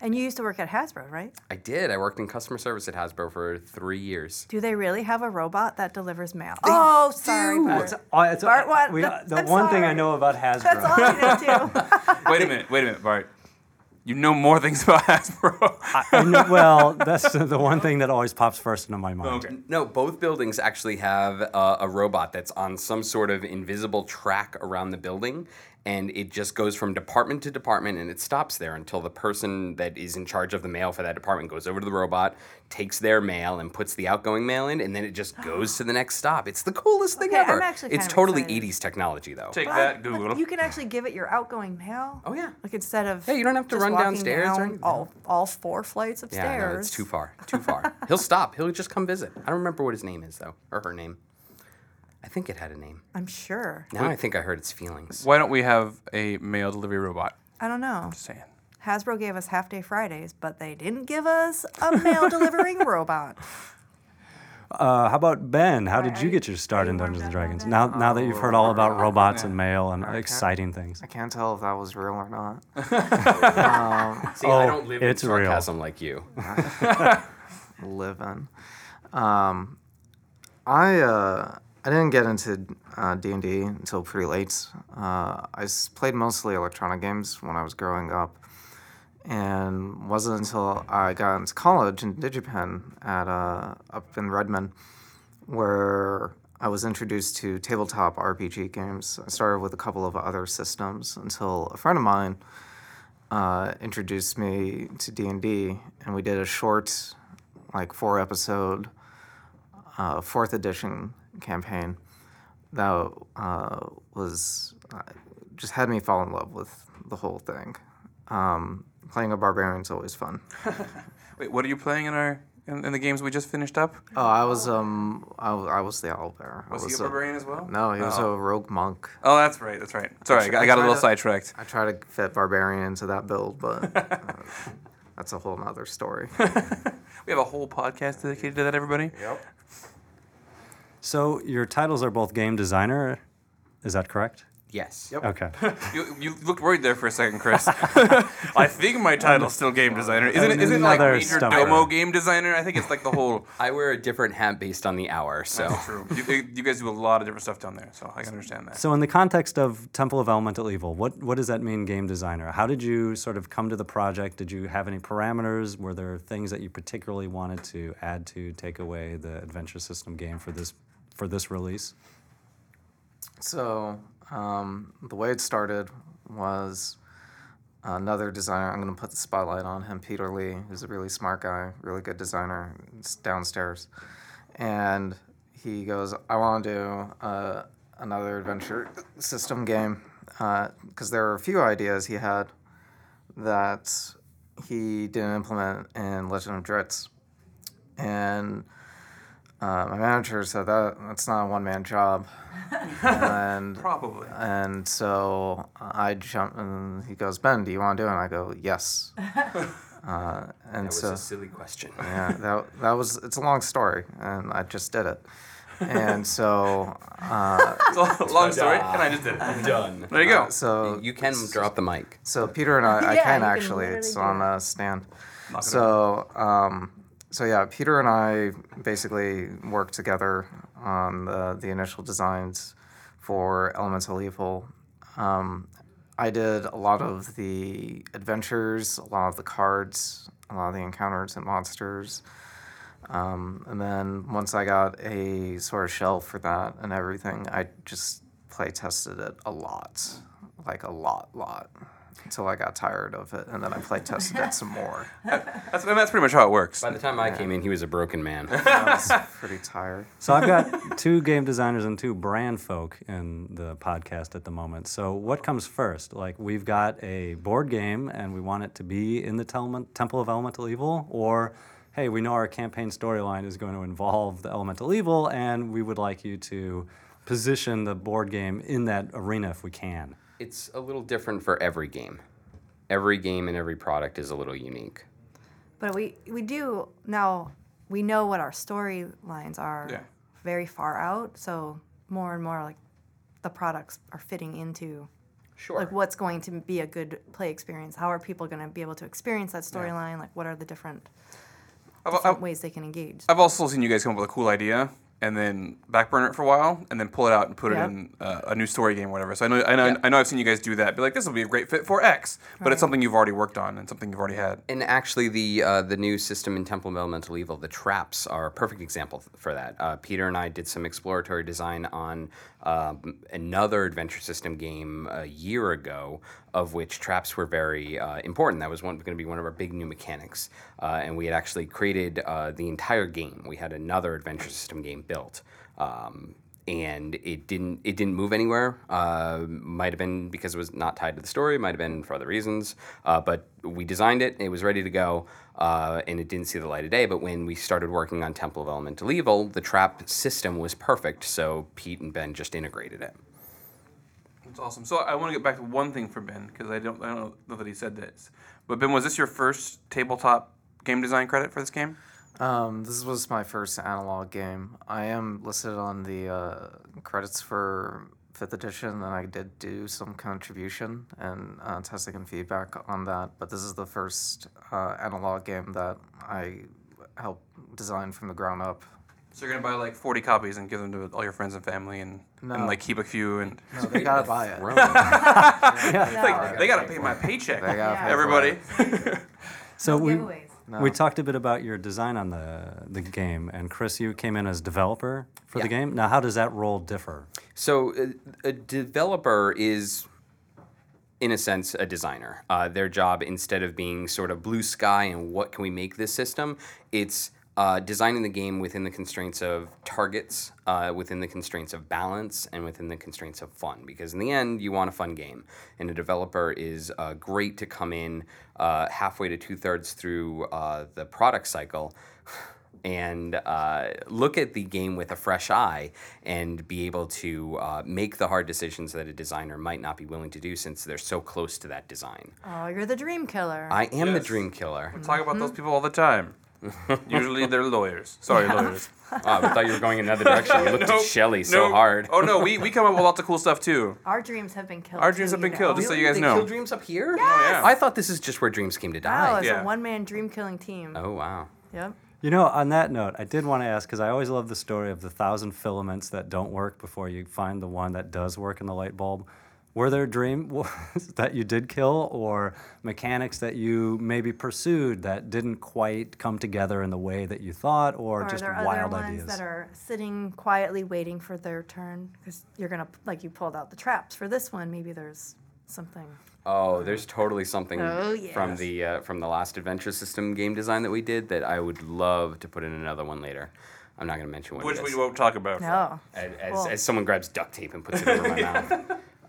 And you used to work at Hasbro, right? I did. I worked in customer service at Hasbro for three years. Do they really have a robot that delivers mail? oh, sorry, Bart. It's, uh, it's, Bart, what? we, That's- the I'm one thing I know about Hasbro. That's all I know too. <laughs> Wait a minute, wait a minute, Bart. You know more things about Hasbro. I know- well, that's the one thing that always pops first into my mind. okay. No, both buildings actually have uh, a robot that's on some sort of invisible track around the building, and it just goes from department to department, and it stops there until the person that is in charge of the mail for that department goes over to the robot, takes their mail, and puts the outgoing mail in, and then it just goes to the next stop. It's the coolest thing Okay, I'm ever. actually it's kind totally excited. 80s technology, though. Take But- that, Google. You can actually give it your outgoing mail. Oh, yeah. Like instead of Yeah, you don't have to run walking downstairs or down anything. all all four flights of Yeah, stairs. no, it's too far. Too <laughs> far. He'll stop. He'll just come visit. I don't remember what his name is though, or her name. I think it had a name. I'm sure. Now I think I heard its feelings. Why don't we have a mail delivery robot? I don't know. Just saying. Hasbro gave us half day Fridays, but they didn't give us a mail delivering <laughs> robot. Uh, how about Ben? How did Right, you get your start in Dungeons and Dragons? on Now, now that you've heard all about robots and mail and Okay. exciting things. I can't tell if that was real or not. <laughs> <laughs> See, I Oh, don't live in it's real. sarcasm like you. live in. Um, I uh, I didn't get into uh, D and D until pretty late. Uh, I played mostly electronic games when I was growing up, and wasn't until I got into college in DigiPen at uh, up in Redmond, where I was introduced to tabletop RPG games. I started with a couple of other systems until a friend of mine uh, introduced me to D and D, and we did a short, like four episode, uh, fourth edition campaign that uh, was uh, just had me fall in love with the whole thing. Um, playing a barbarian is always fun. <laughs> Wait, what are you playing in our in, in the games we just finished up? Oh, I was um, I, I was the owlbear. I Was he a barbarian as well? No, he was Oh. a rogue monk. Oh, that's right. That's right. Sorry, I got, I I got a little to- sidetracked. I try to fit barbarian into that build, but uh, <laughs> that's a whole nother story. <laughs> We have a whole podcast dedicated to that, everybody. Yep. So your titles are both game designer. Is that correct? Yes. Yep. Okay. <laughs> You, you looked worried there for a second, Chris. <laughs> I think my title's still game designer. Isn't it? Isn't it like Another major stumper. domo game designer? I think it's like the whole. <laughs> I wear a different hat based on the hour, so. True. You, you guys do a lot of different stuff down there, so I can understand that. So in the context of Temple of Elemental Evil, what what does that mean, game designer? How did you sort of come to the project? Did you have any parameters? Were there things that you particularly wanted to add to take away the adventure system game for this for this release? So um, the way it started was another designer. I'm going to put the spotlight on him, Peter Lee, who's a really smart guy, really good designer. It's downstairs, and he goes, "I want to do uh, another adventure system game." because there were a few ideas he had that he didn't implement in Legend of Drizzt, and uh, my manager said that that's not a one man job, and <laughs> Probably. and so I jump and he goes, Ben, do you want to do it? And I go, yes. <laughs> Uh, and That was so a silly question. <laughs> yeah, that that was it's a long story, and I just did it. And so uh, It's a long story, and I just did it. I'm Done. There you go. so You can drop the mic. so Peter and I, I Yeah, can can actually. It's on a stand. Knock So um, so yeah, Peter and I basically worked together on the, the initial designs for Elemental Evil. Um, I did a lot of the adventures, a lot of the cards, a lot of the encounters and monsters. Um, and then once I got a sort of shell for that and everything, I just play tested it a lot, like a lot, lot, until I got tired of it, and then I play tested it some more. <laughs> That's, and that's pretty much how it works. By the time I came in, he was a broken man. <laughs> I was pretty tired. So I've got two game designers and two brand folk in the podcast at the moment. So what comes first? Like we've got a board game and we want it to be in the Tel- Temple of Elemental Evil, or hey, we know our campaign storyline is going to involve the Elemental Evil, and we would like you to position the board game in that arena if we can. It's a little different for every game. Every game and every product is a little unique. But we we do now we know what our storylines are Yeah. very far out, so more and more like the products are fitting into Sure. like what's going to be a good play experience. How are people going to be able to experience that storyline? Like what are the different, I've, I've, ways they can engage? I've also seen you guys come up with a cool idea and then backburner it for a while and then pull it out and put Yep. it in uh, a new story game or whatever. So I know, I know, Yeah. I know I've seen you guys do that. Be like, this will be a great fit for X, but Right. it's something you've already worked on and something you've already had. And actually, the uh, the new system in Temple of Elemental Evil, the traps, are a perfect example for that. Uh, Peter and I did some exploratory design on um, another adventure system game a year ago, of which traps were very uh, important. That was going to be one of our big new mechanics, uh, and we had actually created uh, the entire game. We had another adventure system game built. Um, and it didn't it didn't move anywhere. Uh, might have been because it was not tied to the story. Might have been for other reasons. Uh, but we designed it. It was ready to go, uh, and it didn't see the light of day. But when we started working on Temple of Elemental Evil, the trap system was perfect. So Pete and Ben just integrated it. That's awesome. So I want to get back to one thing for Ben because I don't, I don't know that he said this. But Ben, was this your first tabletop game design credit for this game? Um, this was my first analog game. I am listed on the uh, credits for fifth edition, and I did do some contribution and uh, testing and feedback on that. But this is the first uh, analog game that I helped design from the ground up. So you're gonna buy like 40 copies and give them to all your friends and family, and, and like keep a few, and No, they gotta <laughs> buy it. Throne. like, they gotta pay my paycheck. They gotta pay Everybody. <laughs> So we, giveaways. we talked a bit about your design on the, the game, and Chris, you came in as developer for the game. Now, how does that role differ? So uh, a developer is, in a sense, a designer. Uh, their job, instead of being sort of blue sky and what can we make this system, it's uh, designing the game within the constraints of targets, uh, within the constraints of balance, and within the constraints of fun. Because in the end, you want a fun game, and a developer is uh, great to come in uh, halfway to two thirds through uh, the product cycle and uh, look at the game with a fresh eye and be able to uh, make the hard decisions that a designer might not be willing to do since they're so close to that design. Oh, you're the dream killer. I am the dream killer. We talk about those people all the time. Usually they're <laughs> lawyers. Sorry, lawyers. Ah, oh, I thought you were going another <laughs> direction. You looked Nope. at Shelly so hard. Oh no, we, we come up with lots of cool stuff too. <laughs> Our dreams have been killed. Our dreams too, have been you killed, know. just so you guys they know. kill dreams up here? Oh, yeah. I thought this is just where dreams came to die. Wow, it's Yeah. a one-man dream killing team. Oh wow. Yep. You know, on that note, I did want to ask because I always love the story of the thousand filaments that don't work before you find the one that does work in the light bulb. Were there dream <laughs> that you did kill, or mechanics that you maybe pursued that didn't quite come together in the way that you thought, or, Are just there wild other ones ideas? that are sitting quietly waiting for their turn? Because you're gonna like you pulled out the traps for this one. Maybe there's something. Oh, there's totally something Oh, from the uh, from the last adventure system game design that we did that I would love to put in another one later. I'm not going to mention what Which it we won't talk about. No. As, as, Cool. as someone grabs duct tape and puts it over my <laughs> mouth.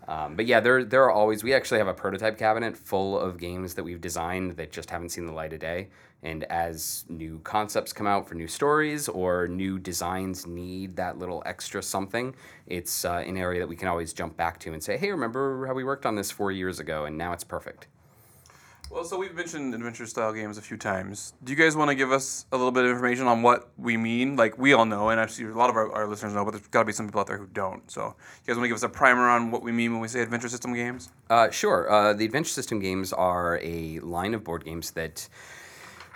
Um, but yeah, there there are always. We actually have a prototype cabinet full of games that we've designed that just haven't seen the light of day. And as new concepts come out for new stories or new designs need that little extra something, it's uh, an area that we can always jump back to and say, "Hey, remember how we worked on this four years ago, and now it's perfect." Well, so we've mentioned adventure style games a few times. Do you guys want to give us a little bit of information on what we mean? Like, we all know, and actually a lot of our, our listeners know, but there's got to be some people out there who don't. So, you guys want to give us a primer on what we mean when we say adventure system games? Uh, sure. Uh, the Adventure System games are a line of board games that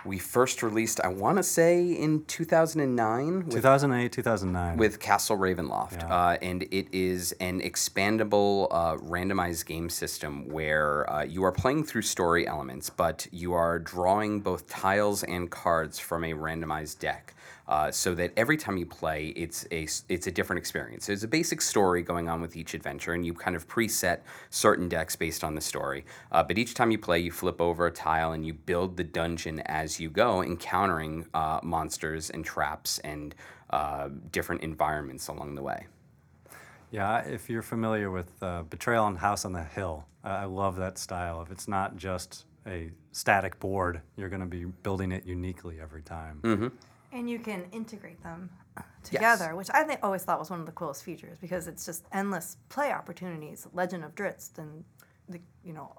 we first released, I want to say, in 2009 with 2008, 2009. with Castle Ravenloft, Yeah. uh, and it is an expandable uh, randomized game system where uh, you are playing through story elements, but you are drawing both tiles and cards from a randomized deck. Uh, so that every time you play, it's a it's a different experience. There's a basic story going on with each adventure, and you kind of preset certain decks based on the story. Uh, but each time you play, you flip over a tile and you build the dungeon as you go, encountering uh, monsters and traps and uh, different environments along the way. Yeah, if you're familiar with uh, Betrayal and House on the Hill, I I love that style. If it's not just a static board, you're going to be building it uniquely every time. Mm-hmm. And you can integrate them uh, together, which I think always thought was one of the coolest features because it's just endless play opportunities. Legend of Drizzt and the you know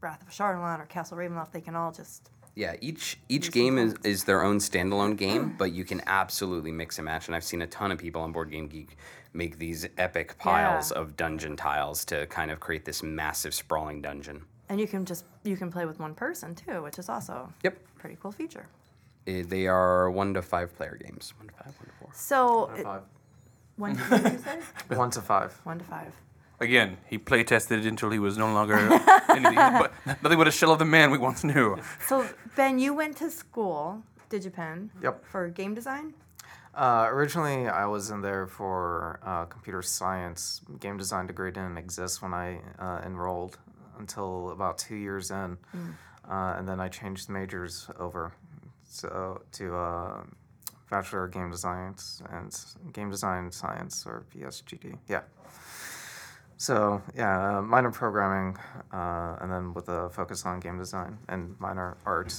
Wrath of Ashardalon or Castle Ravenloft, they can all just Yeah, each each game is, is their own standalone game, <clears throat> but you can absolutely mix and match. And I've seen a ton of people on Board Game Geek make these epic piles Yeah. of dungeon tiles to kind of create this massive sprawling dungeon. and you can just you can play with one person too, which is also Yep. pretty cool feature. Eh, they are one to five player games. One to five, one to four. So it- Five. one to <laughs> what did you say? One to five. One to five. Again, he play tested it until he was no longer <laughs> anything, but nothing but a shell of the man we once knew. So Ben, you went to school, DigiPen, Yep. for game design. Uh, originally, I was in there for uh, computer science. Game design degree didn't exist when I uh, enrolled until about two years in, uh, and then I changed majors over so to uh, Bachelor of Game Design and Game Design Science or BSGD. Yeah. So yeah, uh, minor programming, uh, and then with a focus on game design and minor art,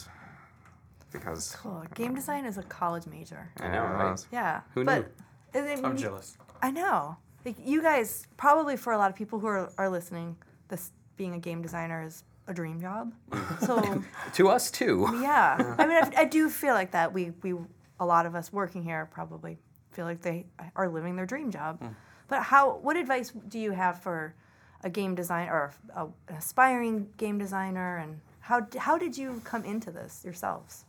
because Cool. Game design is a college major. I know, uh, right? Yeah. Who but I mean, I'm jealous. I know. Like you guys, probably for a lot of people who are, are listening, this being a game designer is a dream job. <laughs> So To us too. yeah, <laughs> I mean, I, I do feel like that. We we a lot of us working here probably feel like they are living their dream job. But how? What advice do you have for a game design or a, an aspiring game designer? And how how did you come into this yourselves?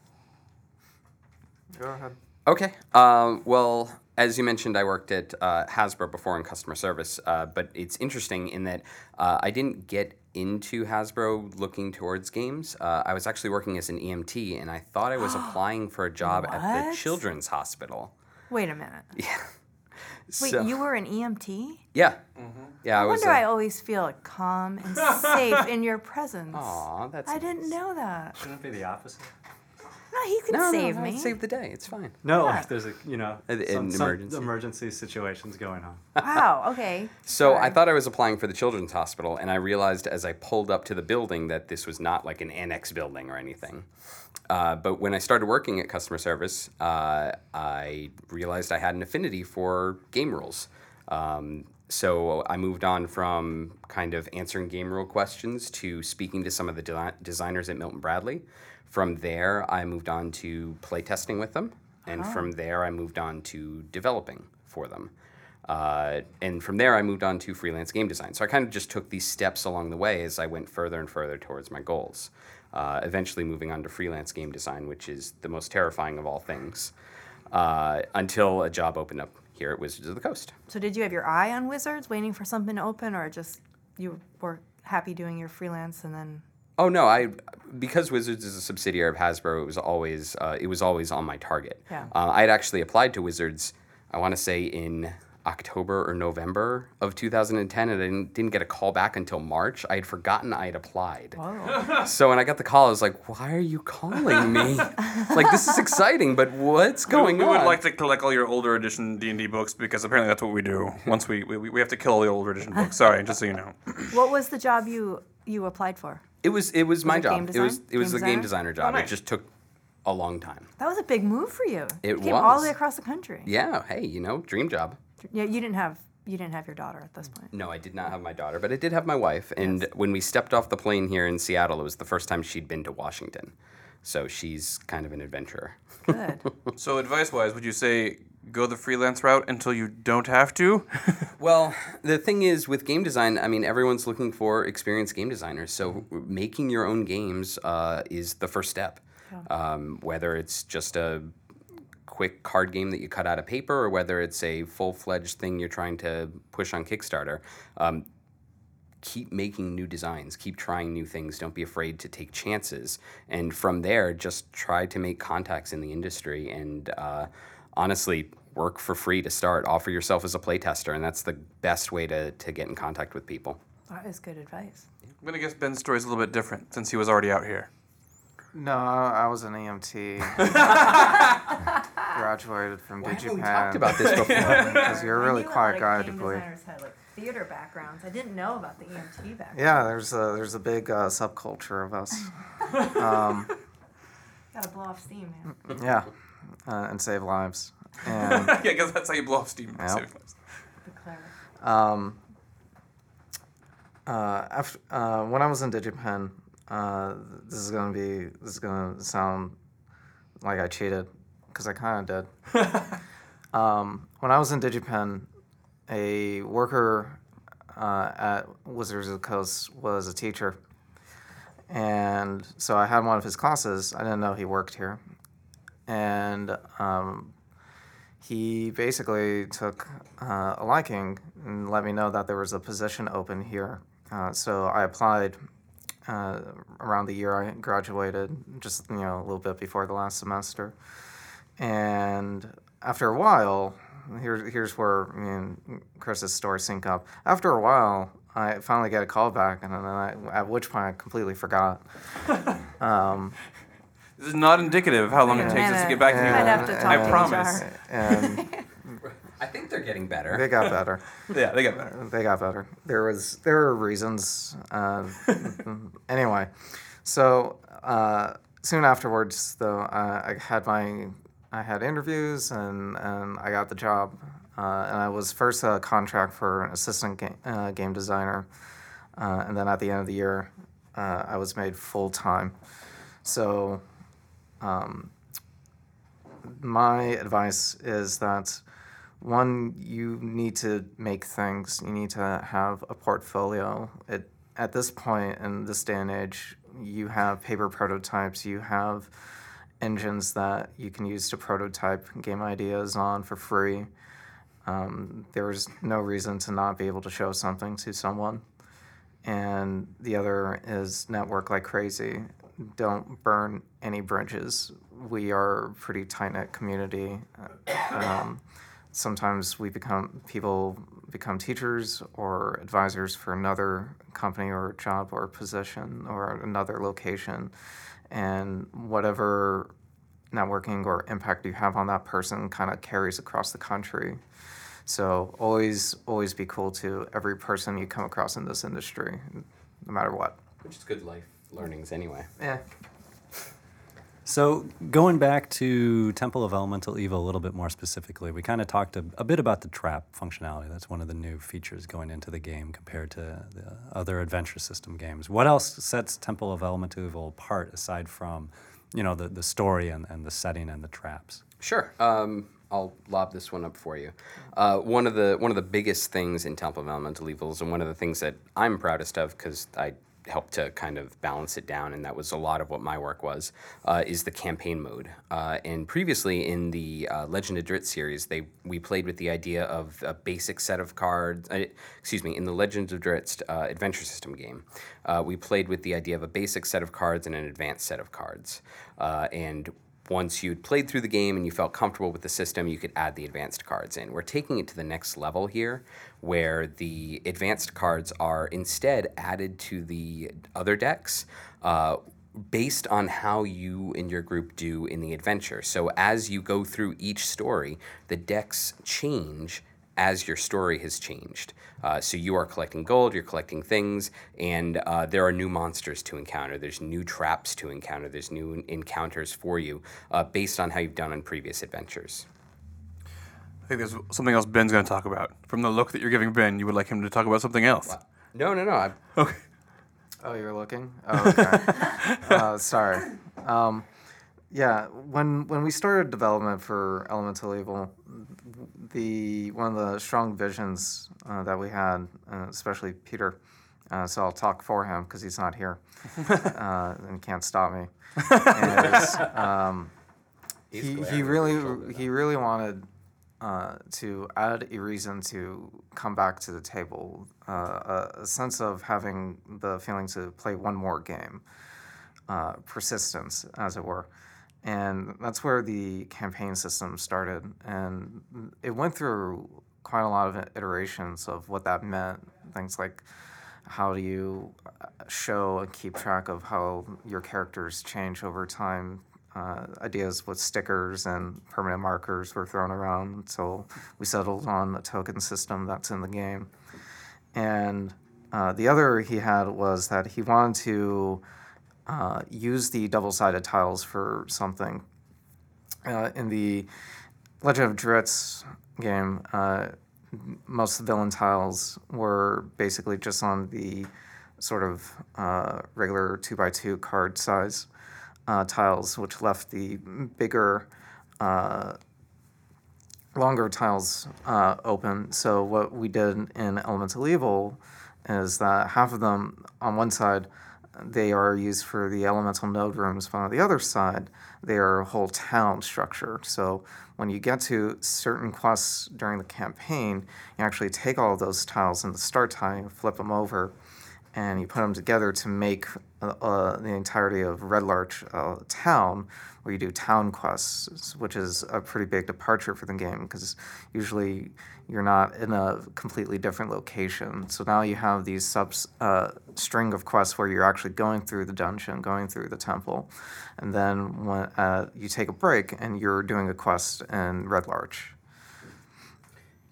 Go ahead. Okay. Uh, well, as you mentioned, I worked at uh, Hasbro before in customer service, uh, but it's interesting in that uh, I didn't get into Hasbro looking towards games. Uh, I was actually working as an EMT, and I thought I was <gasps> applying for a job at the Children's Hospital. Wait a minute. <laughs> Yeah. Wait, So- you were an EMT? Yeah. Yeah, I I was. wonder uh, I always feel calm and safe in your presence. <laughs> Aw, that's. I didn't know that. Shouldn't it be the opposite? No, he can No, save no, me. Save the day. It's fine. No, Yeah. like there's a you know An- some, emergency. emergency situations going on. wow. Okay. So I thought I was applying for the children's hospital, and I realized as I pulled up to the building that this was not like an annex building or anything. Uh, but when I started working at customer service, uh, I realized I had an affinity for game rules. Um, so I moved on from kind of answering game rule questions to speaking to some of the de- designers at Milton Bradley. From there, I moved on to playtesting with them, and from there, I moved on to developing for them. Uh, and from there, I moved on to freelance game design. So I kind of just took these steps along the way as I went further and further towards my goals. Uh, eventually, moving on to freelance game design, which is the most terrifying of all things, uh, until a job opened up here at Wizards of the Coast. So did you have your eye on Wizards, waiting for something to open, or just you were happy doing your freelance and then? Oh no, I because Wizards is a subsidiary of Hasbro. It was always uh, it was always on my target. Yeah. Uh, I had actually applied to Wizards. I want to say in October or November of 2010, and I didn't, didn't get a call back until March. I had forgotten I had applied. <laughs> So when I got the call, I was like, "Why are you calling me? <laughs> like this is exciting, but what's going we on?" We would like to collect all your older edition D and D books because apparently that's what we do. Once we, we we have to kill all the older edition books. Sorry, just so you know. What was the job you you applied for? It was it was, my it job. It was design? it was Game the game designer? designer job. Oh, It just took a long time. That was a big move for you. It you came all the way across the country. Yeah, hey, you know, dream job. Yeah, you didn't have you didn't have your daughter at this point. No, I did not have my daughter, but I did have my wife. And when we stepped off the plane here in Seattle, it was the first time she'd been to Washington. So she's kind of an adventurer. Good. <laughs> So advice wise, would you say go the freelance route until you don't have to? <laughs> Well, the thing is with game design, I mean, everyone's looking for experienced game designers. So making your own games uh, is the first step. Um, whether it's just a quick card game that you cut out of paper or whether it's a full fledged thing you're trying to push on Kickstarter. Um, keep making new designs, keep trying new things. Don't be afraid to take chances. And from there, just try to make contacts in the industry and uh, honestly, work for free to start. Offer yourself as a playtester, and that's the best way to, to get in contact with people. that is good advice. I'm gonna guess Ben's story is a little bit different since he was already out here. No, I was an EMT. <laughs> Graduated from Why DigiPen. haven't we talked about this before? <laughs> Because you're a really quiet guy of to game believe. had like theater backgrounds. I didn't know about the EMT background. Yeah, there's a there's a big uh, subculture of us. <laughs> Um, Gotta blow off steam, man. yeah, uh, and save lives. <laughs> And yeah, because that's how you blow off steam. Yep. The cleric. um, uh, after uh, when I was in DigiPen, uh, this is gonna be this is gonna sound like I cheated because I kind of did. <laughs> um, when I was in DigiPen, a worker uh, at Wizards of the Coast was a teacher, and so I had one of his classes. I didn't know he worked here, and um, he basically took uh, a liking and let me know that there was a position open here. Uh, so I applied uh, around the year I graduated, just you know a little bit before the last semester. And after a while, here, here's where me and Chris's story sync up. After a while, I finally get a call back, and then I, at which point I completely forgot. <laughs> um, This is not indicative of how long it takes us to get back to I'd have to talk I to promise. HR. and I think they're getting better. they got better. <laughs> Yeah, they got better. they got better. There was there were reasons. Uh, <laughs> anyway, so uh, soon afterwards, though, uh, I had my I had interviews and and I got the job. Uh, and I was first a contract for an assistant game, uh, game designer, uh, and then at the end of the year, uh, I was made full time. So, um, my advice is that one, you need to make things. You need to have a portfolio. It, at this point in this day and age, you have paper prototypes. You have engines that you can use to prototype game ideas on for free. Um, there's no reason to not be able to show something to someone. And the other is network like crazy. Don't burn any bridges. We are a pretty tight knit community. Um, sometimes we become people become teachers or advisors for another company or job or position or another location and whatever networking or impact you have on that person kind of carries across the country so always always be cool to every person you come across in this industry no matter what Which is good life learnings anyway. yeah So, going back to Temple of Elemental Evil a little bit more specifically, we kind of talked a, a bit about the trap functionality. That's one of the new features going into the game compared to the other adventure system games. What else sets Temple of Elemental Evil apart aside from, you know, the, the story and, and the setting and the traps? Sure. Um, I'll lob this one up for you. Uh, one of the one of the biggest things in Temple of Elemental Evils, and one of the things that I'm proudest of because I helped to kind of balance it down, and that was a lot of what my work was, uh, is the campaign mode. Uh, and previously in the uh, Legend of Drizzt series, they we played with the idea of a basic set of cards. Uh, excuse me, in the Legend of Drizzt uh, adventure system game, uh, we played with the idea of a basic set of cards and an advanced set of cards. And once you'd played through the game and you felt comfortable with the system, you could add the advanced cards in. We're taking it to the next level here, where the advanced cards are instead added to the other decks. Uh, based on how you and your group do in the adventure. So as you go through each story, the decks change as your story has changed. Uh, so you are collecting gold, you're collecting things, and uh, there are new monsters to encounter. There's new traps to encounter. There's new encounters for you uh, based on how you've done on previous adventures. I think there's something else Ben's going to talk about. From the look that you're giving Ben, you would like him to talk about something else. No, no, no. I, Okay. Oh, you're looking. Oh, okay. <laughs> uh, sorry. Um, yeah, when when we started development for Elemental Evil, the one of the strong visions uh, that we had, uh, especially Peter, uh, so I'll talk for him because he's not here <laughs> uh, and can't stop me. <laughs> is, um, he, he really he really wanted uh, to add a reason to come back to the table, uh, a, a sense of having the feeling to play one more game, uh, persistence, as it were. And that's where the campaign system started. And it went through quite a lot of iterations of what that meant. Things like how do you uh, show and keep track of how your characters change over time. Uh, ideas with stickers and permanent markers were thrown around until we settled on a token system that's in the game. And uh, the other he had was that he wanted to uh, use the double sided tiles for something. Uh, in the Legend of Drizzt game, uh, most of the villain tiles were basically just on the sort of uh, regular 2x2 card size uh, tiles, which left the bigger, uh, longer tiles uh, open. So, what we did in Elemental Evil is that half of them on one side they are used for the elemental node rooms, but on the other side, they are a whole town structure. So when you get to certain quests during the campaign, you actually take all of those tiles in the start tile, and flip them over, and you put them together to make uh, uh, the entirety of Red Larch uh, town, where you do town quests, which is a pretty big departure for the game because usually you're not in a completely different location. So now you have these sub uh, string of quests where you're actually going through the dungeon, going through the temple, and then when uh, you take a break and you're doing a quest in Red Larch.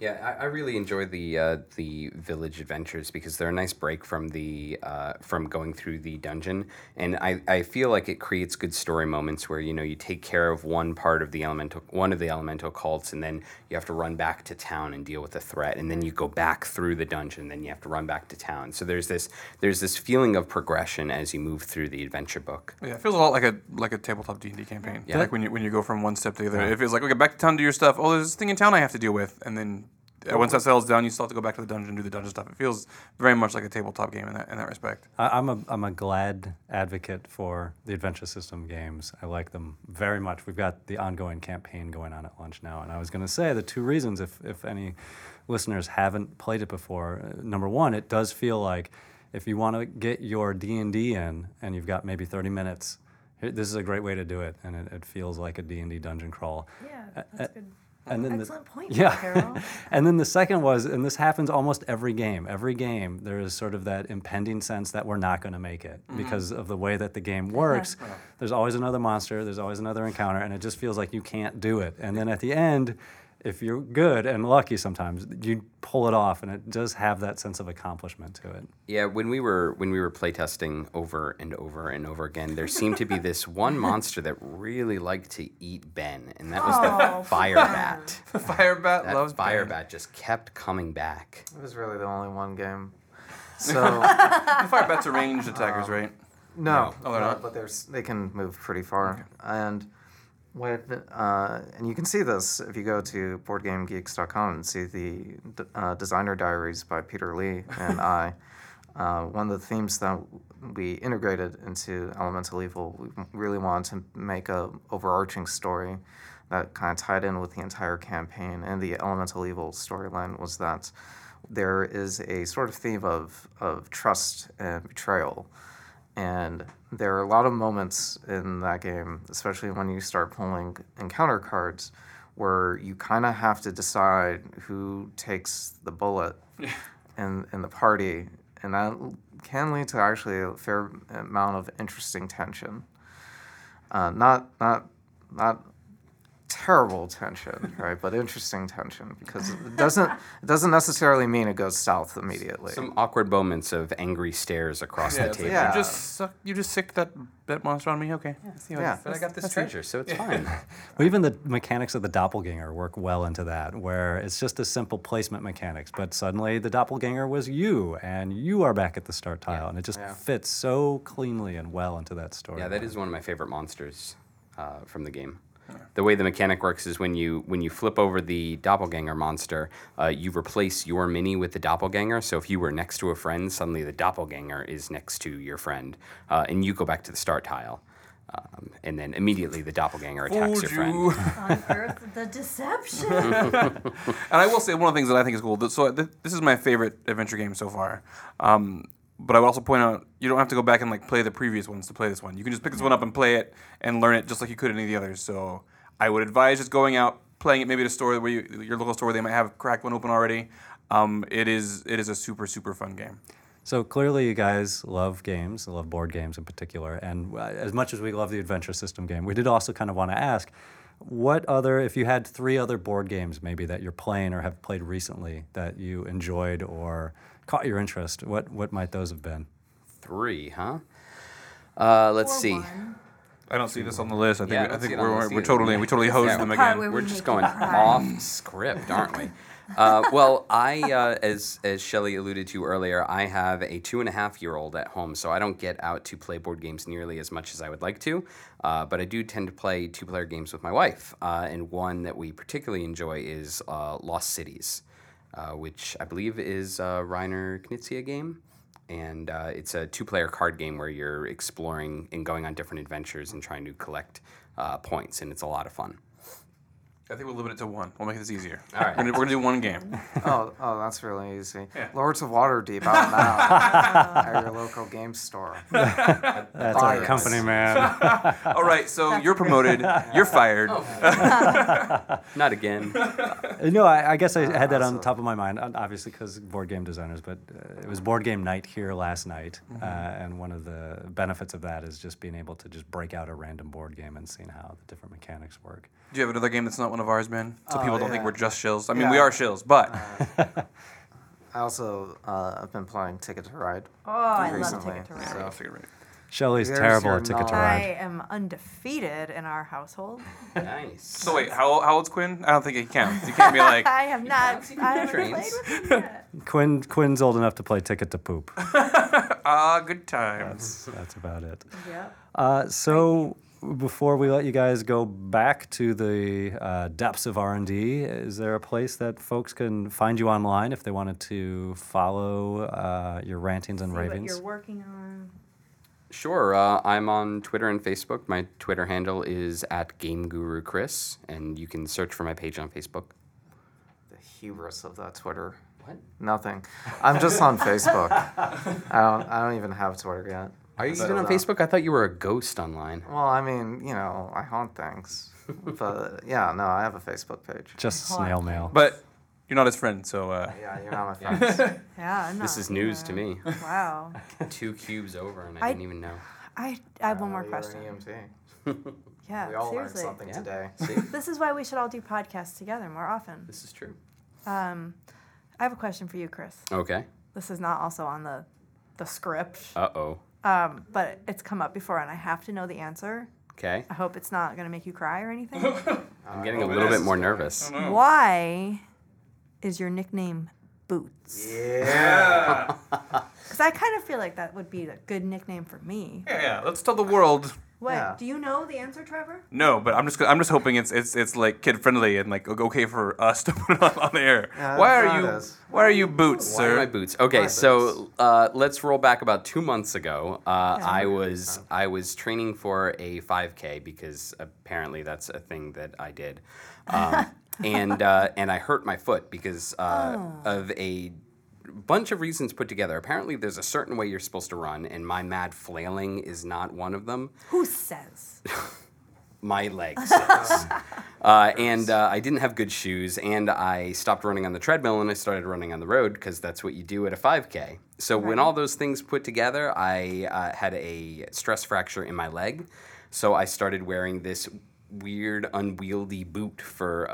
Yeah, I, I really enjoy the uh, the village adventures because they're a nice break from the uh, from going through the dungeon, and I, I feel like it creates good story moments where you know you take care of one part of the elemental one of the elemental cults, and then you have to run back to town and deal with the threat, and then you go back through the dungeon, then you have to run back to town. So there's this there's this feeling of progression as you move through the adventure book. Yeah, it feels a lot like a like a tabletop D and D campaign. Yeah. Like when you when you go from one step to the other, it feels like okay, back to town, do your stuff. Oh, there's this thing in town I have to deal with, and then Uh, once that settles down, you still have to go back to the dungeon, and do the dungeon stuff. It feels very much like a tabletop game in that in that respect. I, I'm a I'm a glad advocate for the adventure system games. I like them very much. We've got the ongoing campaign going on at lunch now, and I was going to say the two reasons, if if any listeners haven't played it before, uh, number one, it does feel like if you want to get your D and D in, and you've got maybe 30 minutes. This is a great way to do it, and it, it feels like a D&D dungeon crawl. Yeah, uh, that's uh, good. And then Excellent the, point, yeah. Carol. <laughs> and then the second was, and this happens almost every game. Every game, there is sort of that impending sense that we're not going to make it mm-hmm. because of the way that the game works. Uh-huh. There's always another monster, there's always another encounter, and it just feels like you can't do it. And then at the end, if you're good and lucky sometimes, you pull it off, and it does have that sense of accomplishment to it. Yeah, when we were when we were playtesting over and over and over again, there seemed to be <laughs> this one monster that really liked to eat Ben, and that was Oh, the <laughs> fire bat. <laughs> The fire bat That loves fire Ben. bat just kept coming back. It was really the only one game. So The fire bats are ranged attackers, right? no, Oh, they're not? but there's they can move pretty far. And when uh, and you can see this if you go to boardgamegeeks.com and see the uh, designer diaries by Peter Lee and <laughs> I. Uh, one of the themes that we integrated into Elemental Evil, we really wanted to make a overarching story that kind of tied in with the entire campaign. And the Elemental Evil storyline was that there is a sort of theme of, of trust and betrayal. And there are a lot of moments in that game, especially when you start pulling encounter cards, where you kind of have to decide who takes the bullet <laughs> in, in the party. And that can lead to actually a fair amount of interesting tension. Uh, not, not, not terrible tension, right? But interesting tension because it doesn't it doesn't necessarily mean it goes south immediately. Some awkward moments of angry stares across Yeah, the it's like, table. Yeah. You just suck, you just sick that that monster on me. Okay. See how- Yeah. But I got this treasure, so it's fine. <laughs> Well, even the mechanics of the doppelganger work well into that, where it's just a simple placement mechanics, but suddenly the doppelganger was you, and you are back at the start tile, and it just Yeah. fits so cleanly and well into that story. Yeah, that is one of my favorite monsters uh, from the game. The way the mechanic works is when you when you flip over the doppelganger monster, uh, you replace your mini with the doppelganger. So if you were next to a friend, suddenly the doppelganger is next to your friend, uh, and you go back to the start tile, um, and then immediately the doppelganger attacks your friend. <laughs> you. Unearth the deception. <laughs> And I will say one of the things that I think is cool. So th- this is my favorite adventure game so far. Um, but I would also point out you don't have to go back and like play the previous ones to play this one. You can just pick this one up and play it and learn it just like you could any of the others. So I would advise just going out, playing it maybe at a store where you, your local store where they might have cracked one open already. Um, it is it is a super super fun game. So clearly, you guys love games, love board games in particular. And uh, as much as we love the adventure system game, we did also kind of want to ask what other, if you had three other board games maybe that you're playing or have played recently that you enjoyed or caught your interest, what, what might those have been? Three, huh? Uh, let's see. I don't see this on the list. I think Yeah, I I think it on the we're, we're totally we totally hosed Yeah. them again. We're we just going off script, aren't we? <laughs> Uh, well, I, uh, as as Shelley alluded to earlier, I have a two and a half year old at home, so I don't get out to play board games nearly as much as I would like to. Uh, but I do tend to play two player games with my wife, uh, and one that we particularly enjoy is uh, Lost Cities, uh, which I believe is a Reiner Knizia game. And uh, it's a two player card game where you're exploring and going on different adventures and trying to collect uh, points, and it's a lot of fun. I think we'll limit it to one. We'll make this easier. All right. We're gonna, we're gonna do one game. <laughs> oh, oh, that's really easy. Lords of Waterdeep out now <laughs> at your local game store. <laughs> That's our Bias. company, man. All right. So you're promoted. You're fired. Not again. no, I, I guess I had that on top of my mind, uh, obviously because board game designers, but uh, it was board game night here last night. Uh, and one of the benefits of that is just being able to just break out a random board game and seeing how the different mechanics work. Do you have another game that's not one of ours, man? So Oh, people don't think we're just shills. I mean, we are shills, but <laughs> I also uh, have been playing Ticket to Ride. Oh, I love Recently, Ticket to Ride. so- I'll figure it. Shelley's There's terrible at Ticket to Ride. I am undefeated in our household. <laughs> Nice. So wait, how, how old's Quinn? I don't think he counts. You can't be <laughs> like, I have not. see I haven't trains. played with him yet. Quinn Quinn's old enough to play Ticket to Poop. ah, good times. That's, that's about it. Yep. Uh, so before we let you guys go back to the uh, depths of R&D, is there a place that folks can find you online if they wanted to follow uh, your rantings and See what ravings? you're working on. Sure. Uh, I'm on Twitter and Facebook. My Twitter handle is at Game Guru Chris, and you can search for my page on Facebook. The hubris of that Twitter. What? Nothing. I'm just on <laughs> Facebook. I don't. I don't even have Twitter yet. Are you even on Facebook? I thought you were a ghost online. Well, I mean, you know, I haunt things. but yeah, no, I have a Facebook page. Just snail mail. But you're not his friend, so uh, Yeah, you're not my <laughs> friends. Yeah. I'm This is news to me. Wow. <laughs> Two cubes over, and I, I- didn't even know. I, I have one more Uh, you're an question. EMT. <laughs> Yeah. We all learned seriously. something Yeah. today. See, This is why we should all do podcasts together more often. this is true. Um, I have a question for you, Chris. Okay. This is not also on the the script, Uh oh. Um, but it's come up before, and I have to know the answer. Okay. I hope it's not going to make you cry or anything. <laughs> I'm getting a little bit more nervous. Why is your nickname Boots? Yeah. <laughs> Because I kind of feel like that would be a good nickname for me. yeah, yeah. Let's tell the world. Wait, Yeah. do you know the answer, Trevor? No, but I'm just I'm just hoping it's it's it's like kid friendly and like okay for us <laughs> to put it on, on the air. Yeah, why are you is. why are you boots, Why are my boots? Okay, My so uh, let's roll back about two months ago. Uh, I was I was training for a 5K because apparently that's a thing that I did, um, <laughs> and uh, and I hurt my foot because uh, of a bunch of reasons put together. Apparently, there's a certain way you're supposed to run, and my mad flailing is not one of them. Who says? <laughs> my leg says. <laughs> uh, and uh, I didn't have good shoes, and I stopped running on the treadmill and I started running on the road because that's what you do at a 5K. So when all those things put together, I uh, had a stress fracture in my leg. So I started wearing this weird, unwieldy boot for.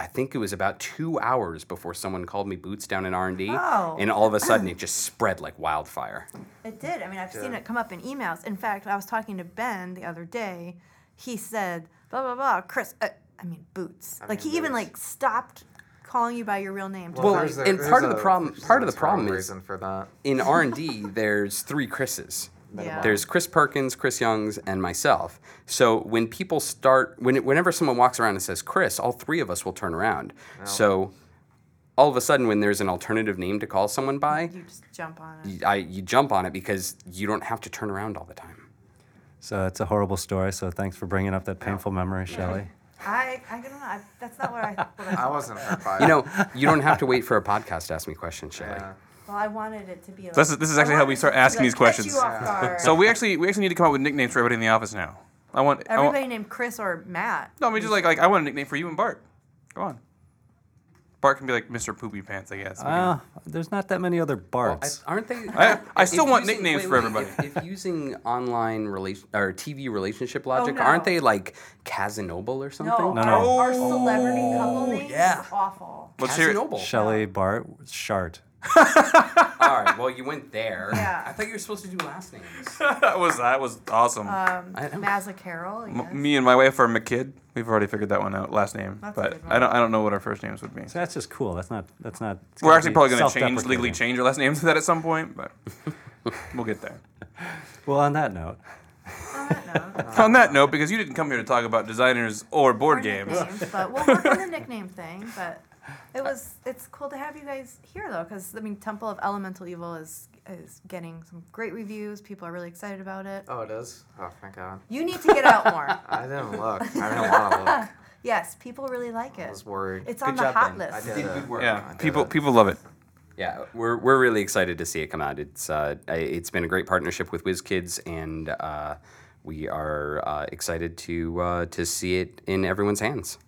I think it was about two hours before someone called me boots down in R and D, Oh. and all of a sudden <laughs> it just spread like wildfire. It did. I mean, I've seen it come up in emails. In fact, I was talking to Ben the other day. He said, blah, blah, blah, Chris, uh, I mean, boots. like, mean, he even, like, stopped calling you by your real name. to Well, call there's you- and there's part of the problem- part of the problem is- reason for that. in R and D, <laughs> there's three Chris's. Yeah. There's Chris Perkins, Chris Youngs, and myself. So when people start, when, whenever someone walks around and says Chris, all three of us will turn around. So all of a sudden, when there's an alternative name to call someone by, you just jump on it. you, I, you jump on it because you don't have to turn around all the time. So it's a horrible story. So thanks for bringing up that painful memory, Shelly. I, I don't know. I, that's not what I, <laughs> what I I wasn't hurt by You know, you don't have to wait for a podcast to ask me questions, Shelly. Yeah. Well, I wanted it to be like. This is- this is actually how we start asking like, these questions. You off guard. <laughs> So we actually we actually need to come up with nicknames for everybody in the office now. I want. I want Everybody named Chris or Matt. no, I mean just like like I want a nickname for you and Bart. Go on. Bart can be like Mr. Poopy Pants, I guess. We Uh, there's not that many other Well, I- Barts. aren't they? I- I still if want nicknames for everybody. If, if using online relation or TV relationship logic, no. aren't they like Casanova or something? No, No, our, no. our celebrity couple names yeah. is awful. Let's hear it. Casanova. Shelly, Bart, Shart. <laughs> All right. Well, you went there. Yeah. I thought you were supposed to do last names. <laughs> that was that was awesome. Um, I know. Mazza Carroll. M- Me and my wife are McKid. We've already figured that one out. Last name, That's a but good one. I don't I don't know what our first names would be. So that's just cool. That's not. That's not. it's We're gotta actually be probably going to change self-deprecating. legally change our last names to that at some point, but <laughs> we'll get there. Well, on that note, On that note, On that note, because you didn't come here to talk about designers or board our games, nicknames, but we'll work on the nickname thing. But <laughs> it was it's cool to have you guys here though, because I mean, Temple of Elemental Evil is is getting some great reviews. People are really excited about it. Oh, it is? Oh, thank God. You need to get out more. <laughs> I didn't look. I didn't want to look. <laughs> yes, people really like I it. was worried. It's Good on the hot Ben. I list. did did good work. yeah, did people it. people love it. Yeah, we're we're really excited to see it come out. It's uh, I- it's been a great partnership with WizKids, and uh, we are uh, excited to uh, to see it in everyone's hands.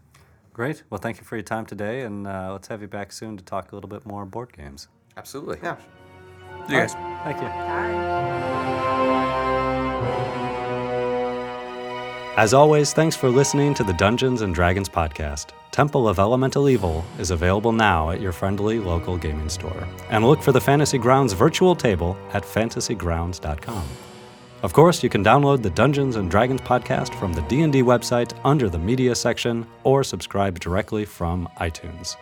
Great. Well, thank you for your time today, and uh, let's have you back soon to talk a little bit more board games. Absolutely. Yeah. You guys. Thank you. Bye. As always, thanks for listening to the Dungeons and Dragons podcast. Temple of Elemental Evil is available now at your friendly local gaming store. And look for the Fantasy Grounds virtual table at fantasygrounds.com. Of course, you can download the Dungeons and Dragons podcast from the D&D website under the media section or subscribe directly from iTunes.